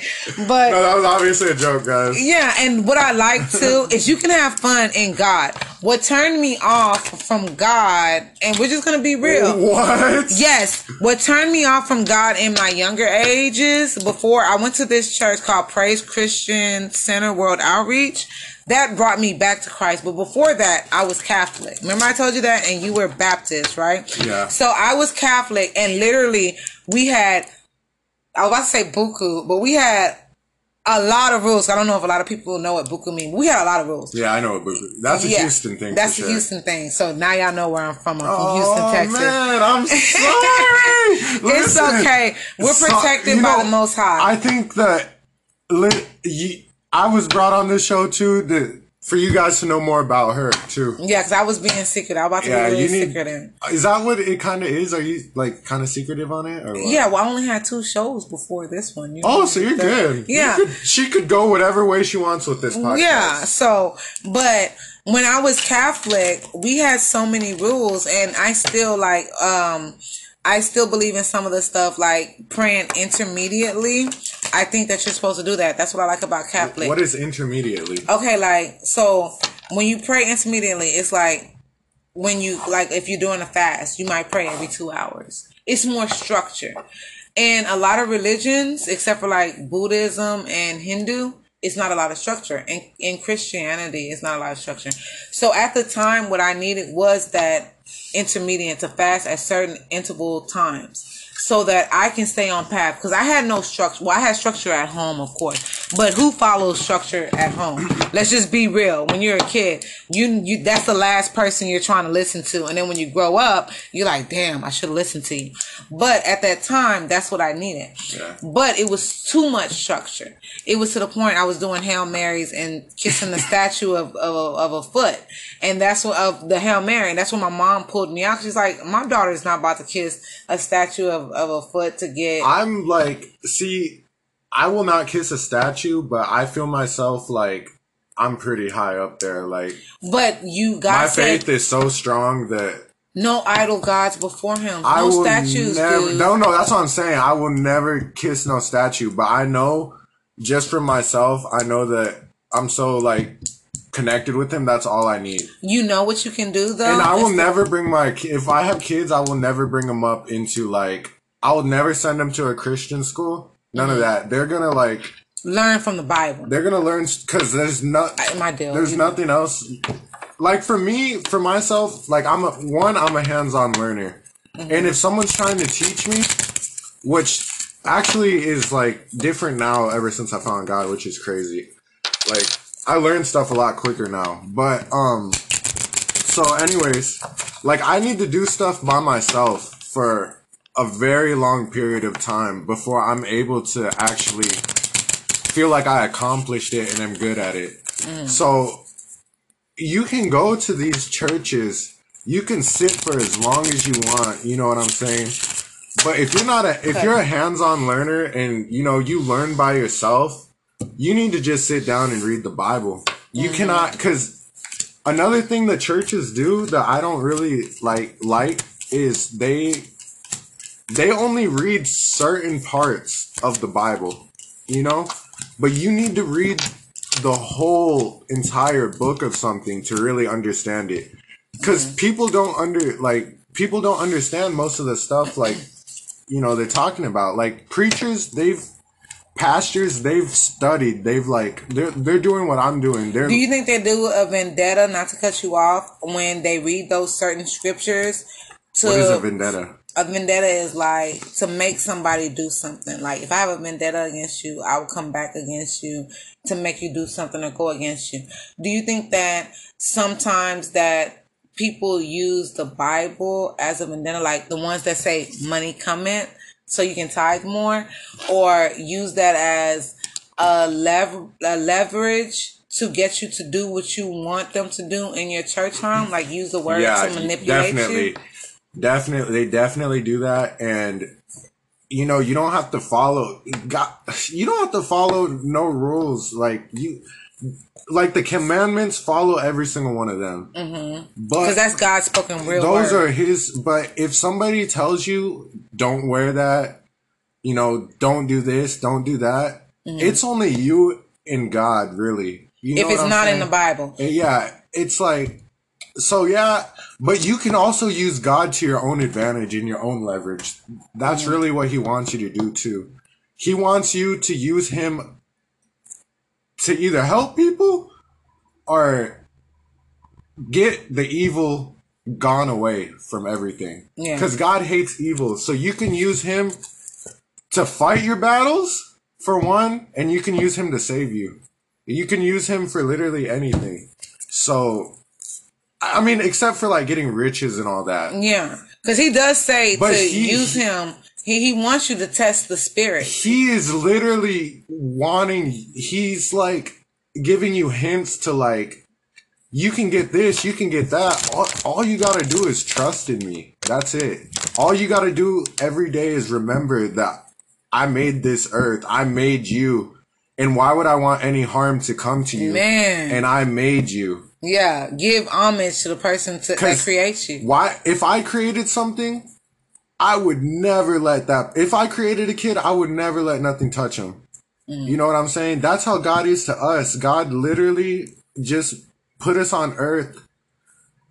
But No, that was obviously a joke, guys. yeah, and what I like too is you can have fun in God. What turned me off from God, and we're just gonna be real. What? Yes, what turned me off from God in my younger ages, before I went to this church called Praise Christian Center World Outreach, that brought me back to Christ. But before that, I was Catholic. Remember I told you that? And you were Baptist, right? Yeah. So I was Catholic, and literally, we had, I was about to say buku, but we had a lot of rules. I don't know if a lot of people know what buku means. We had a lot of rules. Yeah, I know what buku. That's a Yeah, Houston thing. That's a sure. Houston thing. So now y'all know where I'm from. I'm from Oh Houston, Texas. man, I'm *laughs* sorry. It's okay. We're protected you by know, the Most High. I think that you, I was brought on this show too to, for you guys to know more about her too. yeah, because I was being secret. I was about to Yeah, be really you need. secretive. Is that what it kind of is? Are you like kind of secretive on it? Or? Yeah, well, I only had two shows before this one. You Oh, know? so you're good. You Yeah. could- she could go whatever way she wants with this podcast. Yeah. So, but when I was Catholic, we had so many rules, and I still like um. I still believe in some of the stuff like praying intermediately. I think that you're supposed to do that. That's what I like about Catholic. What is intermediately? Okay, like so when you pray intermediately, it's like when you like if you're doing a fast, you might pray every two hours. It's more structure. And a lot of religions, except for like Buddhism and Hindu, it's not a lot of structure. In in Christianity, it's not a lot of structure. So at the time, what I needed was that intermediate to fast at certain interval times so that I can stay on path because I had no structure. Well, I had structure at home, of course, but who follows structure at home? Let's just be real. When you're a kid, you you that's the last person you're trying to listen to, and then when you grow up, you're like, damn, I should have listened to you. But at that time, that's what I needed. Yeah. But it was too much structure. It was to the point I was doing hail marys and kissing the *laughs* statue of of, a- of a foot, and that's what of the hail mary. And that's when my mom pulled me out. She's like, my daughter's not about to kiss a statue of, of a foot to get. I'm like, see, I will not kiss a statue, but I feel myself like I'm pretty high up there. Like But you God my said faith is so strong that no idol gods before him. I no will statues, never. No, no, that's what I'm saying. I will never kiss no statue, but I know just for myself, I know that I'm so like connected with him. That's all I need. You know what you can do though. And I will never bring my if I have kids, I will never bring them up into like I will never send them to a Christian school. None of that. They're gonna like learn from the Bible. they're gonna learn because there's not My deal. there's nothing else. Like for me, for myself, like I'm a one, I'm a hands-on learner, Mm-hmm. and if someone's trying to teach me, which actually is like different now ever since I found God, which is crazy. Like I learn stuff a lot quicker now, but um, so anyways, like I need to do stuff by myself for a very long period of time before I'm able to actually feel like I accomplished it and I'm good at it. Mm. So you can go to these churches, you can sit for as long as you want, you know what I'm saying? But if you're not a if you're a hands-on learner and you know you learn by yourself, you need to just sit down and read the Bible. You mm-hmm. cannot cuz another thing that churches do that I don't really like like is they they only read certain parts of the Bible, you know? But you need to read the whole entire book of something to really understand it. Cuz mm-hmm. people don't under like people don't understand most of the stuff like you know they're talking about. Like preachers, they've pastors, they've studied, they've like they're they're doing what I'm doing. They're Do you think they do a vendetta, not to cut you off, when they read those certain scriptures? To what is a vendetta? A vendetta is like to make somebody do something. Like if I have a vendetta against you, I will come back against you to make you do something or go against you. Do you think that sometimes that people use the Bible as a vendetta, like the ones that say money cometh so you can tithe more, or use that as a, lever- a leverage to get you to do what you want them to do in your church home? Like use the word yeah, to manipulate definitely, you? Definitely, they definitely do that, and you know, you don't have to follow. God, you don't have to follow no rules. Like you, like the commandments, follow every single one of them. Mm-hmm. But Because that's God's spoken real those word. are his. But if somebody tells you, don't wear that, you know, don't do this, don't do that. It's only you and God, really. You know Mm-hmm. if it's not in the Bible. Yeah, it's like so yeah, but you can also use God to your own advantage and your own leverage. That's Mm-hmm. really what he wants you to do too. He wants you to use him to either help people or get the evil gone away from everything. Yeah. Cuz God hates evil. So you can use him to fight your battles for one and you can use him to save you. You can use him for literally anything. So, I mean, except for like getting riches and all that. Yeah. Because he does say But to he- use him. He, he wants you to test the spirit. He is literally wanting, he's like giving you hints to like, you can get this, you can get that. All, all you gotta do is trust in me. That's it. All you gotta do every day is remember that I made this earth, I made you. And why would I want any harm to come to you? Man. And I made you. Yeah, give homage to the person to, that creates you. Why? If I created something, I would never let that. If I created a kid, I would never let nothing touch him. Mm. You know what I'm saying? That's how God is to us. God literally just put us on earth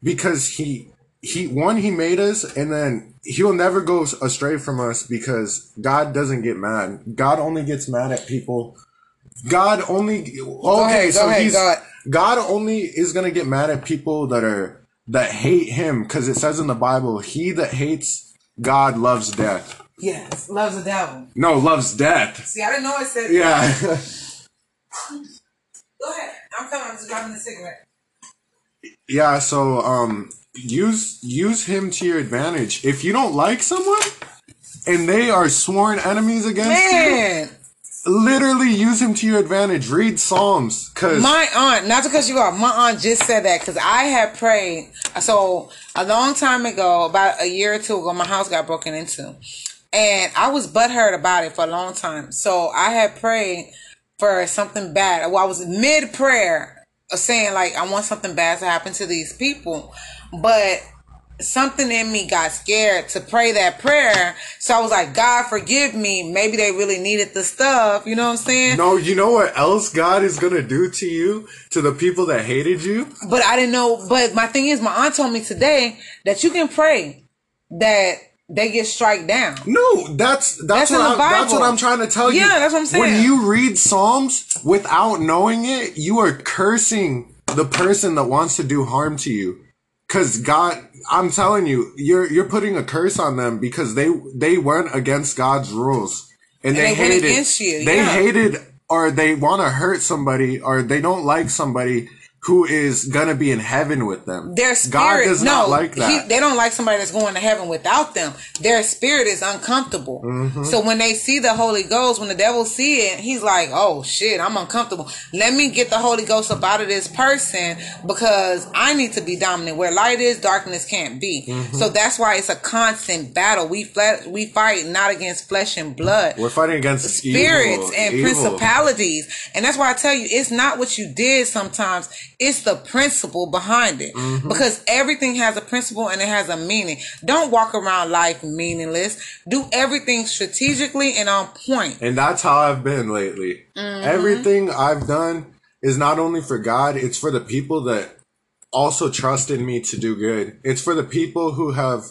because he he one he made us and then he'll never go astray from us because God doesn't get mad. God only gets mad at people. God only okay, go so ahead, he's go ahead. God only is gonna get mad at people that are that hate him because it says in the Bible, he that hates God loves death. Yes, loves the devil. No, loves death. See, I didn't know it said. Yeah. *laughs* Go ahead. I'm coming. I'm just grabbing the cigarette. yeah, so um use use him to your advantage. If you don't like someone and they are sworn enemies against Man, you, literally use him to your advantage. Read Psalms cuz my aunt, not because you are, my aunt just said that because I had prayed. So a long time ago, about a year or two ago, my house got broken into, and I was butthurt about it for a long time. So I had prayed for something bad. Well, I was mid prayer, saying like I want something bad to happen to these people, but something in me got scared to pray that prayer. So I was like, God, forgive me. Maybe they really needed the stuff. You know what I'm saying? No, you know what else God is going to do to you, to the people that hated you? But I didn't know. But my thing is, my aunt told me today that you can pray that they get strike down. No, that's that's, That's what I, that's what I'm trying to tell you. Yeah, that's what I'm saying. When you read Psalms without knowing it, you are cursing the person that wants to do harm to you. Cause God, I'm telling you, you're you're putting a curse on them because they they weren't against God's rules and, they, they went hated against you, They yeah. hated or they want to hurt somebody or they don't like somebody who is gonna be in heaven with them. Their spirit, God does no, not like that. He, they don't like somebody that's going to heaven without them. Their spirit is uncomfortable. Mm-hmm. So when they see the Holy Ghost, when the devil see it, he's like, "Oh shit, I'm uncomfortable. Let me get the Holy Ghost up out of this person because I need to be dominant. Where light is, darkness can't be. Mm-hmm. So that's why it's a constant battle. We fle- we fight not against flesh and blood. We're fighting against spirits evil, and evil. principalities. And that's why I tell you, it's not what you did sometimes, it's the principle behind it. Mm-hmm. Because everything has a principle and it has a meaning. Don't walk around life meaningless. Do everything strategically and on point. And that's how I've been lately. Mm-hmm. Everything I've done is not only for God, it's for the people that also trust in me to do good. It's for the people who have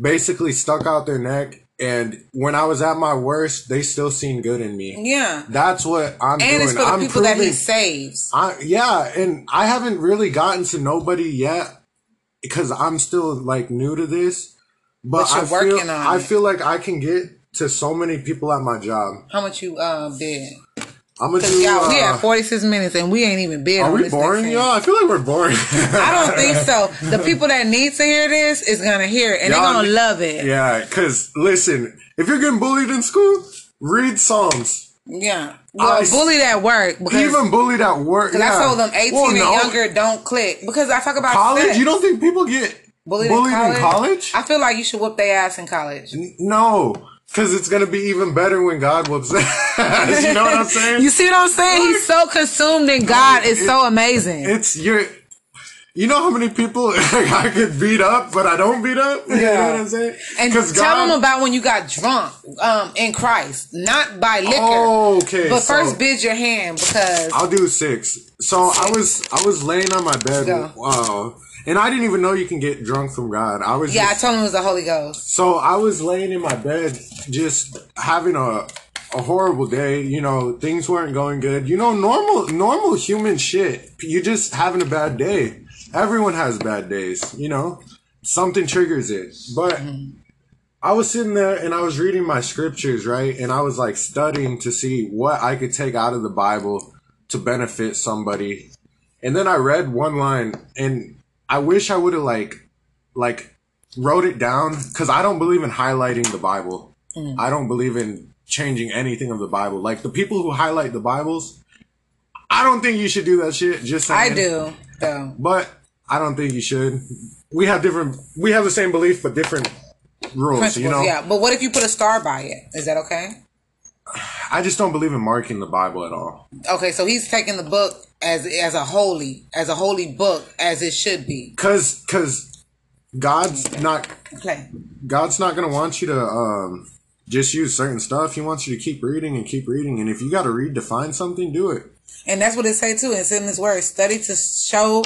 basically stuck out their neck and when I was at my worst, they still seen good in me. Yeah. That's what I'm And doing. it's for the I'm people that he saves. I, yeah, and I haven't really gotten to nobody yet because I'm still like new to this. But, But I feel I it. feel like I can get to so many people at my job. How much you uh bid? I'm gonna do. y'all, we uh, have 46 minutes and we ain't even bid Are we boring, y'all? I feel like we're boring. I don't think so. The *laughs* people that need to hear this is gonna hear it and Y'all- they're gonna love it. yeah, because listen, if you're getting bullied in school, read Psalms. Yeah. Well, I bullied at work because Even bullied at work. Because yeah. I told them 18 Well, and younger don't click. Because I talk about College? sex. You don't think people get bullied, bullied, in, college? in college? I feel like you should whoop their ass in college. no, because it's gonna be even better when God whoops *laughs* ass. You know what I'm saying? You see what I'm saying? He's so consumed in God. It's It- so amazing. it's your. You know how many people *laughs* I could beat up, but I don't beat up. You know Yeah. what I'm saying? and 'Cause tell God- them about when you got drunk um, in Christ, not by liquor. Oh, okay. but so- first bid your hand because I'll do six. So I was I was laying on my bed. Wow. And I didn't even know you can get drunk from God. I was yeah, I told him it was the Holy Ghost. so I was laying in my bed just having a a horrible day, you know, things weren't going good. You know, normal normal human shit. You're just having a bad day. Everyone has bad days, you know. Something triggers it. But mm-hmm. I was sitting there and I was reading my scriptures, right? And I was like studying to see what I could take out of the Bible to benefit somebody. And then I read one line and I wish I would have like like wrote it down cuz I don't believe in highlighting the Bible. Mm. I don't believe in changing anything of the Bible. Like the people who highlight the Bibles, I don't think you should do that shit. Just saying. I do, though. But I don't think you should. We have different we have the same belief but different rules, Principles, you know. yeah. But what if you put a star by it? Is that okay? I just don't believe in marking the Bible at all. Okay, so he's taking the book as as a holy, as a holy book, as it should be. Cause, cause God's not Okay. God's not gonna want you to um just use certain stuff. He wants you to keep reading and keep reading. And if you got to read to find something, do it. And that's what it say too. It's in this word. Study to show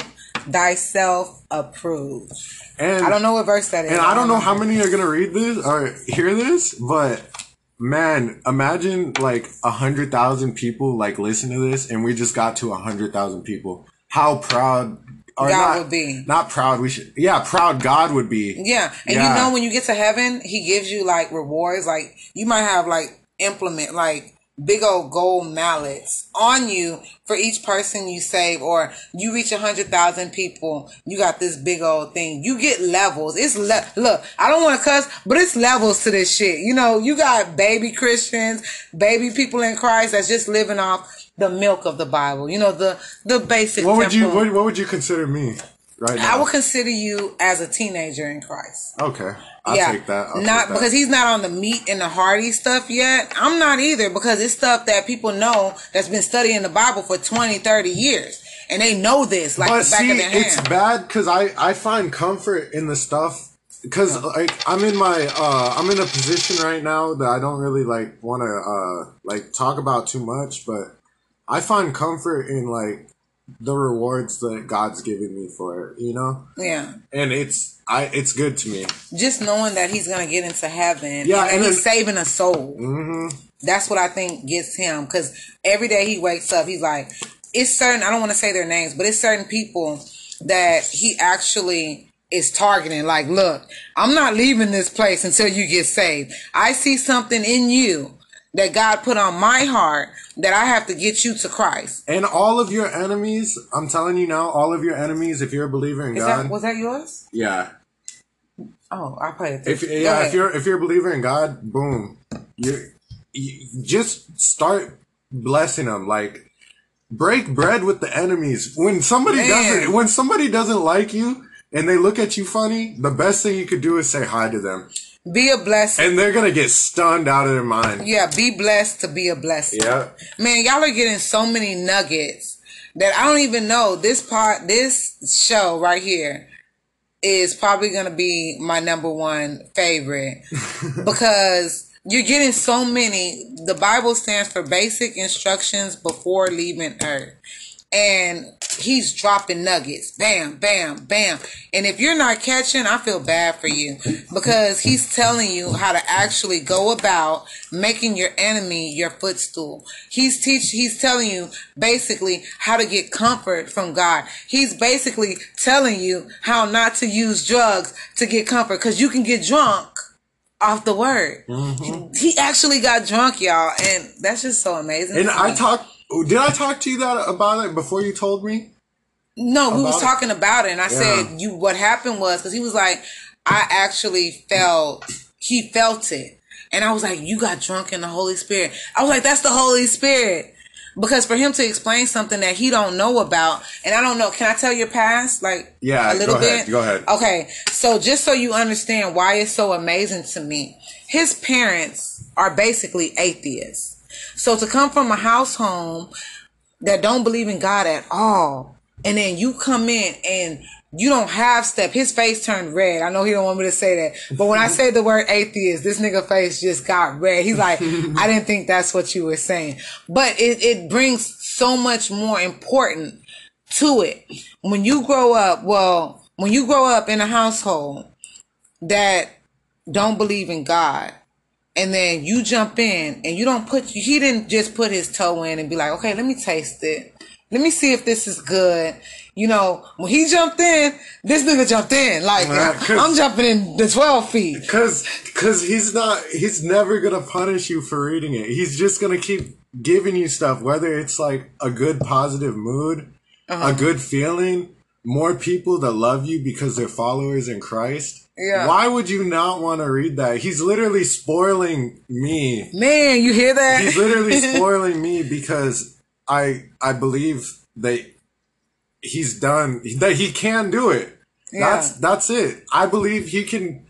thyself approved. And I don't know what verse that is. And I don't know how many are gonna read this or hear this, but man, imagine like a hundred thousand people like listen to this, and we just got to a hundred thousand people. How proud or God not, would be. Not proud. We should. Yeah, proud. God would be. Yeah, and Yeah. you know when you get to heaven, he gives you like rewards. Like you might have like implement like big old gold mallets on you for each person you save, or you reach a hundred thousand people, you got this big old thing. You get levels. It's le- look. I don't want to cuss, but it's levels to this shit. You know, you got baby Christians, baby people in Christ that's just living off the milk of the Bible. You know, the the basic. What would you? What, what would you consider me right now? I would consider you as a teenager in Christ. okay, I'll take that. I'll not take that. because he's not on the meat and the hearty stuff yet. I'm not either because it's stuff that people know that's been studying the Bible for 20, 30 years. And they know this like But the back see, of their it's bad because I I find comfort in the stuff because like I'm in my uh I'm in a position right now that I don't really like want to uh like talk about too much, but I find comfort in like the rewards that God's giving me for it, you know, yeah. and it's I it's good to me. Just knowing that he's to get into heaven Yeah, and, and he's saving a soul. hmm That's what I think gets him because every day he wakes up, he's like, it's certain, I don't want to say their names, but it's certain people that he actually is targeting. Like, look, I'm not leaving this place until you get saved. I see something in you that God put on my heart that I have to get you to Christ. And all of your enemies, I'm telling you now, all of your enemies, if you're a believer in Is God, that, was that yours? yeah, Oh, I played it. If Go yeah, ahead. if you're if you're a believer in God, boom, you, you just start blessing them. Like break bread with the enemies. When somebody Man. doesn't when somebody doesn't like you and they look at you funny, the best thing you could do is say hi to them, be a blessing. and they're gonna get stunned out of their mind. yeah, be blessed to be a blessing. Yeah, Man, y'all are getting so many nuggets that I don't even know. This part, this show right here is probably going to be my number one favorite *laughs* because you're getting so many. The Bible stands for basic instructions before leaving earth. And he's dropping nuggets. Bam, bam, bam. And if you're not catching, I feel bad for you because he's telling you how to actually go about making your enemy your footstool. He's teach he's telling you basically how to get comfort from God. He's basically telling you how not to use drugs to get comfort cuz you can get drunk off the word. Mm-hmm. He actually got drunk, y'all, and that's just so amazing. and I talked. Oh, did I talk to you that about it before you told me? No, we was it? talking about it, and I Yeah. said, "You." What happened was because he was like, "I actually felt." He felt it, and I was like, "You got drunk in the Holy Spirit." I was like, "That's the Holy Spirit," because for him to explain something that he don't know about, and I don't know. Can I tell your past, like, Yeah, a little go ahead, bit? go ahead. Okay, so just so you understand why it's so amazing to me, his parents are basically atheists. So to come from a house home that don't believe in God at all, and then you come in and you don't have step. His face turned red. I know he don't want me to say that, but when I say the word atheist, this nigga face just got red. He's like, *laughs* I didn't think that's what you were saying, but it it brings so much more important to it when you grow up. Well, when you grow up in a household that don't believe in God and then you jump in and you don't put he didn't just put his toe in and be like okay let me taste it let me see if this is good you know when he jumped in this nigga jumped in like *laughs* i'm jumping in the 12 feet Cause, cause he's not, he's never gonna punish you for reading it. He's just gonna keep giving you stuff, whether it's like a good positive mood, Uh-huh. a good feeling, more people that love you because they're followers in Christ. Yeah. Why would you not want to read that? He's literally spoiling me. man you hear that He's literally *laughs* spoiling me because I, I believe that he's done, that he can do it. Yeah. That's that's it. I believe he can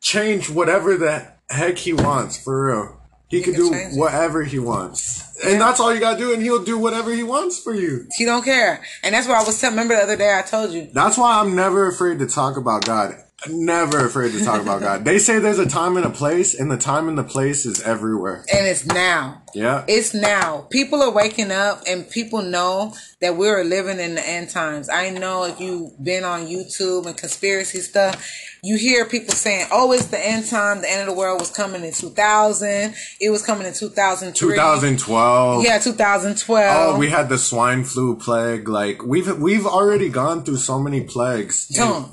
change whatever the heck he wants for real. He, He could can do change it. whatever he wants. And that's all you gotta do, and he'll do whatever he wants for you. He don't care, and that's why I was telling. Remember the other day I told you. That's why I'm never afraid to talk about God. Never afraid to talk about God. They say there's a time and a place, and the time and the place is everywhere. And it's now. Yeah. It's now. People are waking up and people know that we're living in the end times. I know if you've been on YouTube and conspiracy stuff, you hear people saying, oh, it's the end time. The end of the world was coming in 2000. It was coming in 2003. 2012. Yeah, 2012. Oh, we had the swine flu plague. Like we've we've already gone through so many plagues. And, Don't.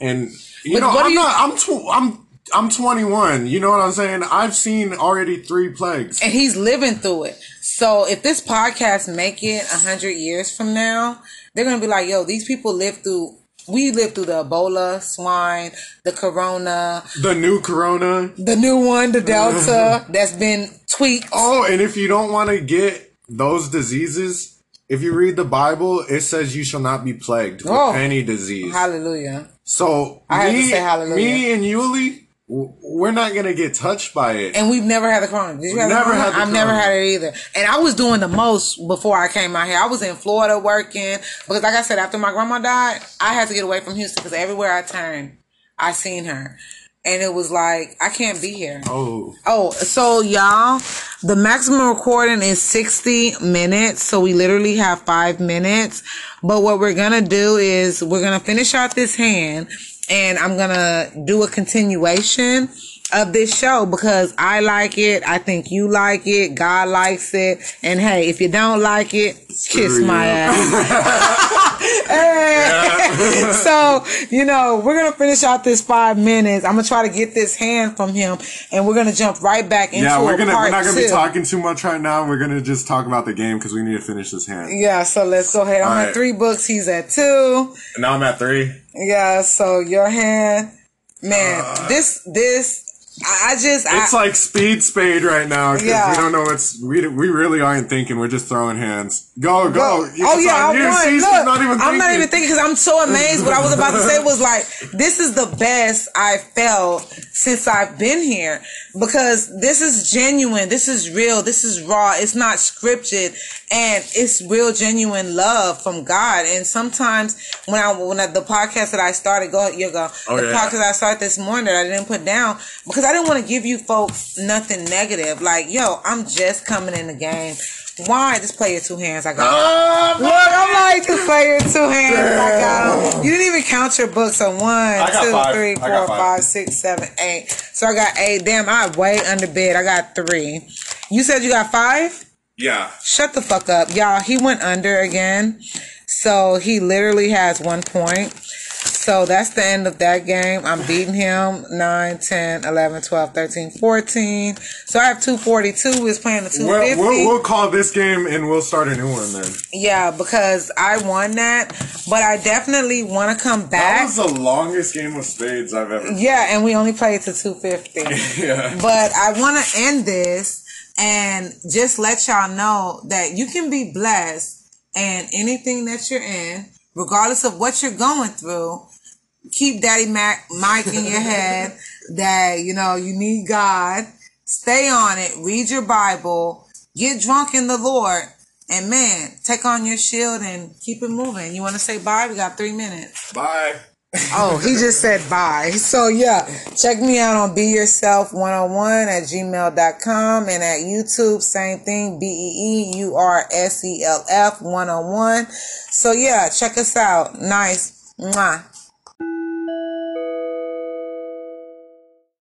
and you But know, what I'm you- not. I'm tw- I'm I'm 21. You know what I'm saying? I've seen already three plagues. and he's living through it. So if this podcast make it a hundred years from now, they're gonna be like, "Yo, these people lived through. We lived through the Ebola, swine, the Corona, The new corona. the new one, the Delta *laughs* that's been tweaked." Oh, and if you don't want to get those diseases, if you read the Bible, it says you shall not be plagued with Oh. any disease. Hallelujah! So I me, me and Yuli, we're not gonna get touched by it. And we've never had the Corona. Did you have Never had the I've never had it either. And I was doing the most before I came out here. I was in Florida working because, like I said, after my grandma died, I had to get away from Houston because everywhere I turned, I seen her, and it was like I can't be here. oh, Oh, so y'all, the maximum recording is 60 minutes. So we literally have five minutes. But what we're going to do is we're going to finish out this hand and I'm going to do a continuation of this show because I like it. I think you like it. God likes it. And hey, if you don't like it, kiss Screw my you. ass. *laughs* Hey. so, you know, we're going to finish out this five minutes. I'm going to try to get this hand from him and we're going to jump right back into yeah, we're gonna we're not gonna be talking too much right now. We're gonna just talk about the game because we need to finish this hand. Yeah, so let's go ahead. I'm All at right. three books. He's at two. Now I'm at three. Yeah, so your hand, man, uh. this, this, I, just. It's I, like speed spade right now because Yeah. we don't know what's we we really aren't thinking. We're just throwing hands. Go go. Oh, yeah, I won. Look, not even I'm not even thinking because I'm so amazed. What I was about to say was like, this is the best I felt since I've been here because this is genuine. This is real. This is raw. It's not scripted and it's real, genuine love from God. And sometimes when I, when I, the podcast that I started, go, you go, Oh, the yeah. podcast I started this morning that I didn't put down because I didn't want to give you folks nothing negative. Like, yo, I'm just coming in the game. Why? Just play your two hands. I got Ah, Look, I'm like to play your two hands. I got 'em. You didn't even count your books. on one, two, five. three, I four, five. five, six, seven, eight. So I got eight. Damn, I'm way under bed. I got three. You said you got five? yeah. Shut the fuck up. Y'all, he went under again. So he literally has one point. So that's the end of that game. I'm beating him 9, 10, 11, 12, 13, 14. So I have 242. We're playing the 250. We'll, we'll, we'll call this game and we'll start a new one then. Yeah, because I won that, but I definitely want to come back. That was the longest game of spades I've ever. yeah, and we only played to 250. *laughs* Yeah. but I want to end this and just let y'all know that you can be blessed and anything that you're in, regardless of what you're going through, keep Daddy Mac Mike in your head *laughs* that you know you need God. Stay on it. Read your Bible. Get drunk in the Lord. And man, take on your shield and keep it moving. You want to say bye? We got three minutes. Bye. Oh, he just said bye. So yeah, check me out on Be Yourself 101 at gmail.com and at YouTube, same thing, B E E U R S E L F 101. So yeah, check us out. Nice. Mwah.